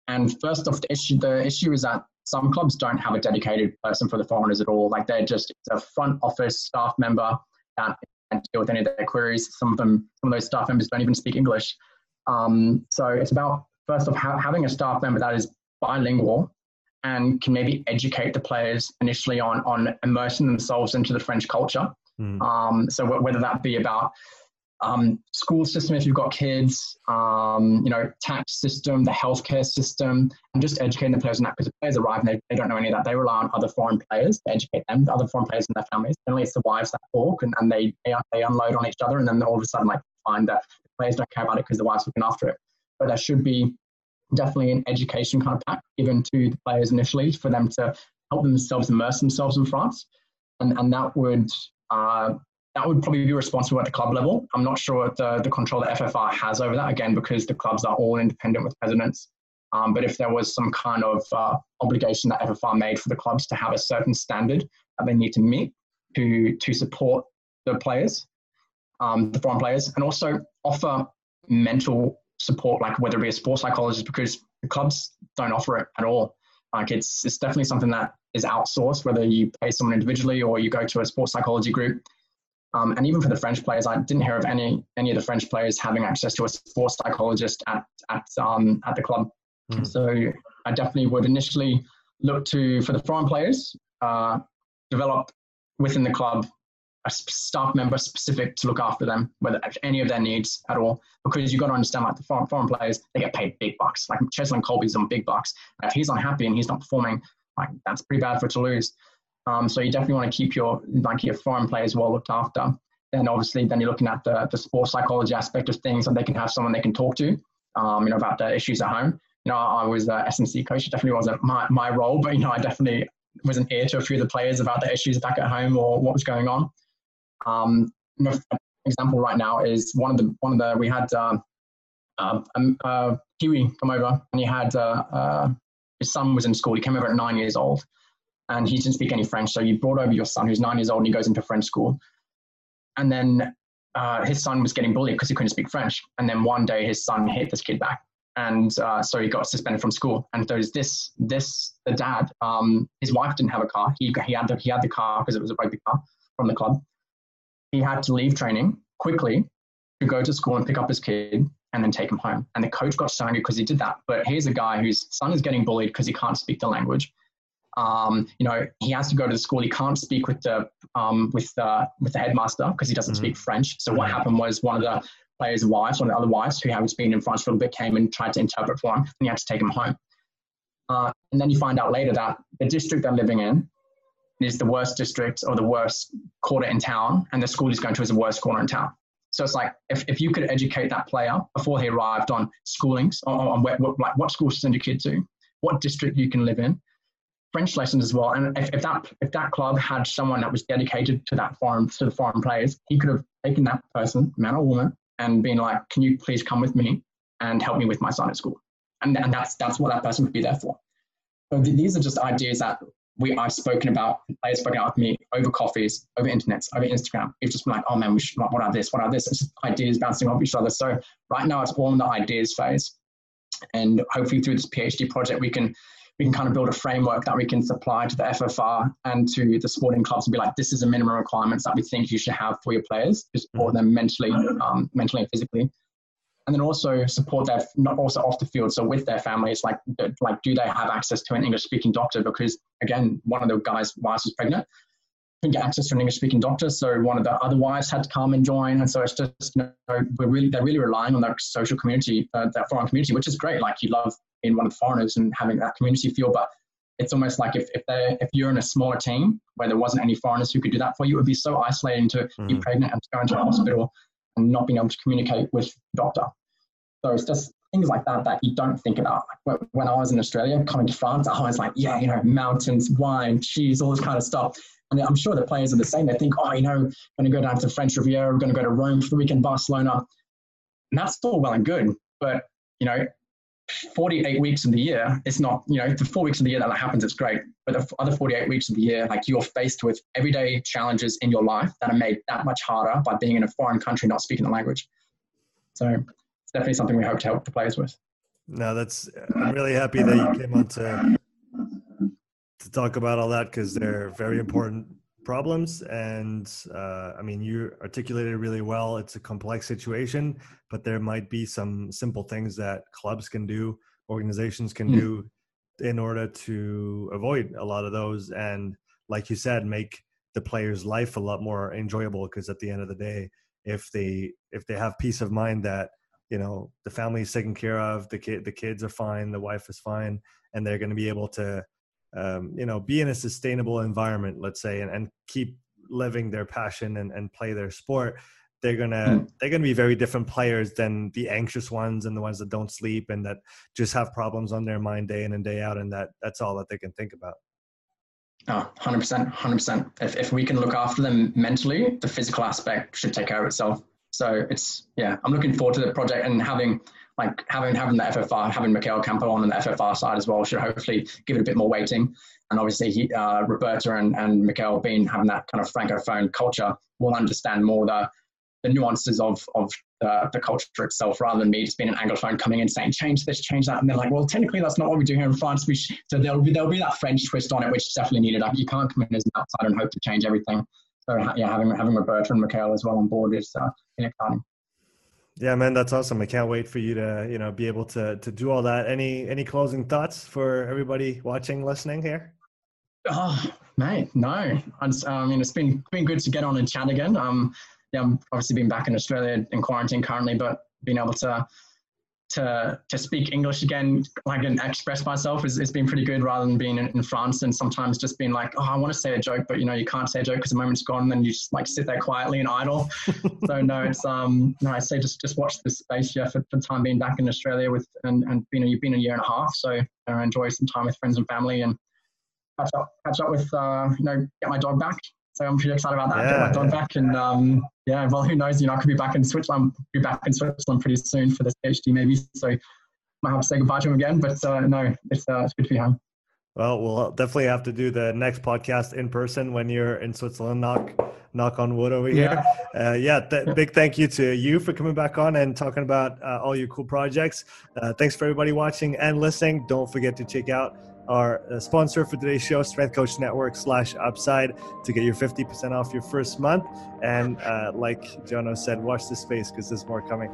And first off, the issue the issue is that some clubs don't have a dedicated person for the foreigners at all. Like they're just a front office staff member that can deal with any of their queries. Some of them, some of those staff members don't even speak English. Um, so it's about first off ha- having a staff member that is bilingual and can maybe educate the players initially on on immersing themselves into the French culture. Mm. Um, so w- whether that be about um, school system if you've got kids, um, you know, tax system, the healthcare system, and just educating the players on that because the players arrive and they, they don't know any of that. They rely on other foreign players to educate them, the other foreign players and their families. Generally, it's the wives that talk and, and they, they, they unload on each other, and then all of a sudden, like, find that the players don't care about it because the wives looking after it. But there should be definitely an education kind of pack given to the players initially for them to help themselves immerse themselves in France, and and that would uh, that would probably be responsible at the club level. I'm not sure the the control that FFR has over that again because the clubs are all independent with presidents. Um, but if there was some kind of uh, obligation that FFR made for the clubs to have a certain standard that they need to meet to to support the players, um, the foreign players, and also offer mental support, like whether it be a sports psychologist, because the clubs don't offer it at all. Like it's it's definitely something that is outsourced, whether you pay someone individually or you go to a sports psychology group. Um, and even for the French players, I didn't hear of any any of the French players having access to a sports psychologist at at um, at the club. Mm. So I definitely would initially look to for the foreign players uh, develop within the club a staff member specific to look after them, whether any of their needs at all. Because you've got to understand, like the foreign, foreign players, they get paid big bucks. Like Cheslin Kolbe's on big bucks. If he's unhappy and he's not performing, like that's pretty bad for Toulouse. Um, so you definitely want to keep your like your foreign players well looked after. Then obviously, then you're looking at the, the sports psychology aspect of things, and they can have someone they can talk to, um, you know, about the issues at home. You know, I was the S&C coach. It definitely wasn't my, my role, but you know, I definitely was an ear to a few of the players about the issues back at home or what was going on. Um, an example right now is one of the one of the we had uh, uh, um, uh, Kiwi come over and he had uh, his son was in school. He came over at nine years old, and he didn't speak any French. So you brought over your son who's nine years old and he goes into French school, and then uh, his son was getting bullied because he couldn't speak French. And then one day his son hit this kid back, and uh, so he got suspended from school. And there's this this the dad, um, his wife didn't have a car. He he had the he had the car because it was a rugby car from the club. He had to leave training quickly to go to school and pick up his kid and then take him home. And the coach got so angry because he did that. But here's a guy whose son is getting bullied because he can't speak the language. Um, you know, he has to go to the school. He can't speak with the um, with the with the headmaster because he doesn't mm-hmm. speak French. So what happened was one of the players' wives, one of the other wives who has been in France for a little bit, came and tried to interpret for him, and he had to take him home. Uh, and then you find out later that the district they're living in is the worst district or the worst quarter in town, and the school he's going to is the worst corner in town. So it's like if, if you could educate that player before he arrived on schoolings, on, on what, what, like what school to send your kid to, what district you can live in, French lessons as well. And if, if that if that club had someone that was dedicated to that foreign to the foreign players, he could have taken that person, man or woman, and been like, "Can you please come with me and help me with my son at school?" And, and that's that's what that person would be there for. So th- these are just ideas that we I've spoken about, players spoken out with me over coffees, over internet, over Instagram. It's just been like, oh man, we should, what are this? What are this? It's ideas bouncing off each other. So right now it's all in the ideas phase. And hopefully through this PhD project, we can we can kind of build a framework that we can supply to the FFR and to the sporting clubs and be like, this is a minimum requirements that we think you should have for your players to support them mentally, um, mentally and physically and then also support their not also off the field. So with their families like like do they have access to an english speaking doctor? Because again one of the guys wives was pregnant couldn't get access to an english speaking doctor so one of the other wives had to come and join. And so it's just you know we're really they're really relying on that social community uh, that foreign community which is great. Like you love being one of the foreigners and having that community feel but it's almost like if, if they if you're in a smaller team where there wasn't any foreigners who could do that for you, it would be so isolating to mm-hmm. be pregnant and to go into a hospital and not being able to communicate with the doctor. So it's just things like that that you don't think about. When I was in Australia, coming to France, I was like, yeah, you know, mountains, wine, cheese, all this kind of stuff. And I'm sure the players are the same. They think, oh, you know, I'm going to go down to the French Riviera, we're going to go to Rome for the weekend, Barcelona. And that's all well and good. But, you know, 48 weeks of the year, it's not, you know, the four weeks of the year that, that happens, it's great. But the other 48 weeks of the year, like you're faced with everyday challenges in your life that are made that much harder by being in a foreign country, not speaking the language. So it's definitely something we hope to help the players with. No, that's, I'm really happy that you came on to, to talk about all that because they're very important problems and uh, i mean you articulated really well it's a complex situation but there might be some simple things that clubs can do organizations can mm. do in order to avoid a lot of those and like you said make the player's life a lot more enjoyable because at the end of the day if they if they have peace of mind that you know the family is taken care of the kid the kids are fine the wife is fine and they're going to be able to um, you know be in a sustainable environment let's say and, and keep living their passion and, and play their sport they're gonna mm. they're gonna be very different players than the anxious ones and the ones that don't sleep and that just have problems on their mind day in and day out and that that's all that they can think about Oh, 100%, 100%. If, if we can look after them mentally, the physical aspect should take care of itself. So it's, yeah, I'm looking forward to the project and having like having having the FFR, having Mikel Campo on the FFR side as well should hopefully give it a bit more weighting. And obviously, he, uh, Roberta and, and Mikel being having that kind of francophone culture will understand more the the nuances of of the, the culture itself rather than me just being an anglophone coming in saying change this, change that, and they're like, well, technically that's not what we do here in France. We sh-. so there'll be there'll be that French twist on it, which is definitely needed. Like, you can't come in as an outsider and hope to change everything. So yeah, having having Roberta and Mikel as well on board is uh, exciting. Yeah, man, that's awesome. I can't wait for you to, you know, be able to to do all that. Any any closing thoughts for everybody watching, listening here? Oh, mate, no. I mean, it's been been good to get on and chat again. Um, yeah, I'm obviously been back in Australia in quarantine currently, but being able to to to speak English again, like and express myself is, is been pretty good rather than being in, in, France and sometimes just being like, oh, I want to say a joke, but you know, you can't say a joke because the moment's gone, and then you just like sit there quietly and idle. so no, it's um no, I say just just watch this space, yeah, for, for the time being back in Australia with and and you know you've been a year and a half, so you know, enjoy some time with friends and family and catch up catch up with uh you know get my dog back so I'm pretty excited about that. Yeah, Get my dog back, and um, yeah, well, who knows? You know, I could be back in Switzerland. Be back in Switzerland pretty soon for this PhD, maybe. So might have to say goodbye to him again. But uh, no, it's uh, it's good to be home. Well, we'll definitely have to do the next podcast in person when you're in Switzerland. Knock, knock on wood over here. Yeah, uh, yeah th- big thank you to you for coming back on and talking about uh, all your cool projects. Uh, thanks for everybody watching and listening. Don't forget to check out our uh, sponsor for today's show, Strength Coach Network slash Upside, to get your 50% off your first month. And uh, like Jono said, watch this space because there's more coming.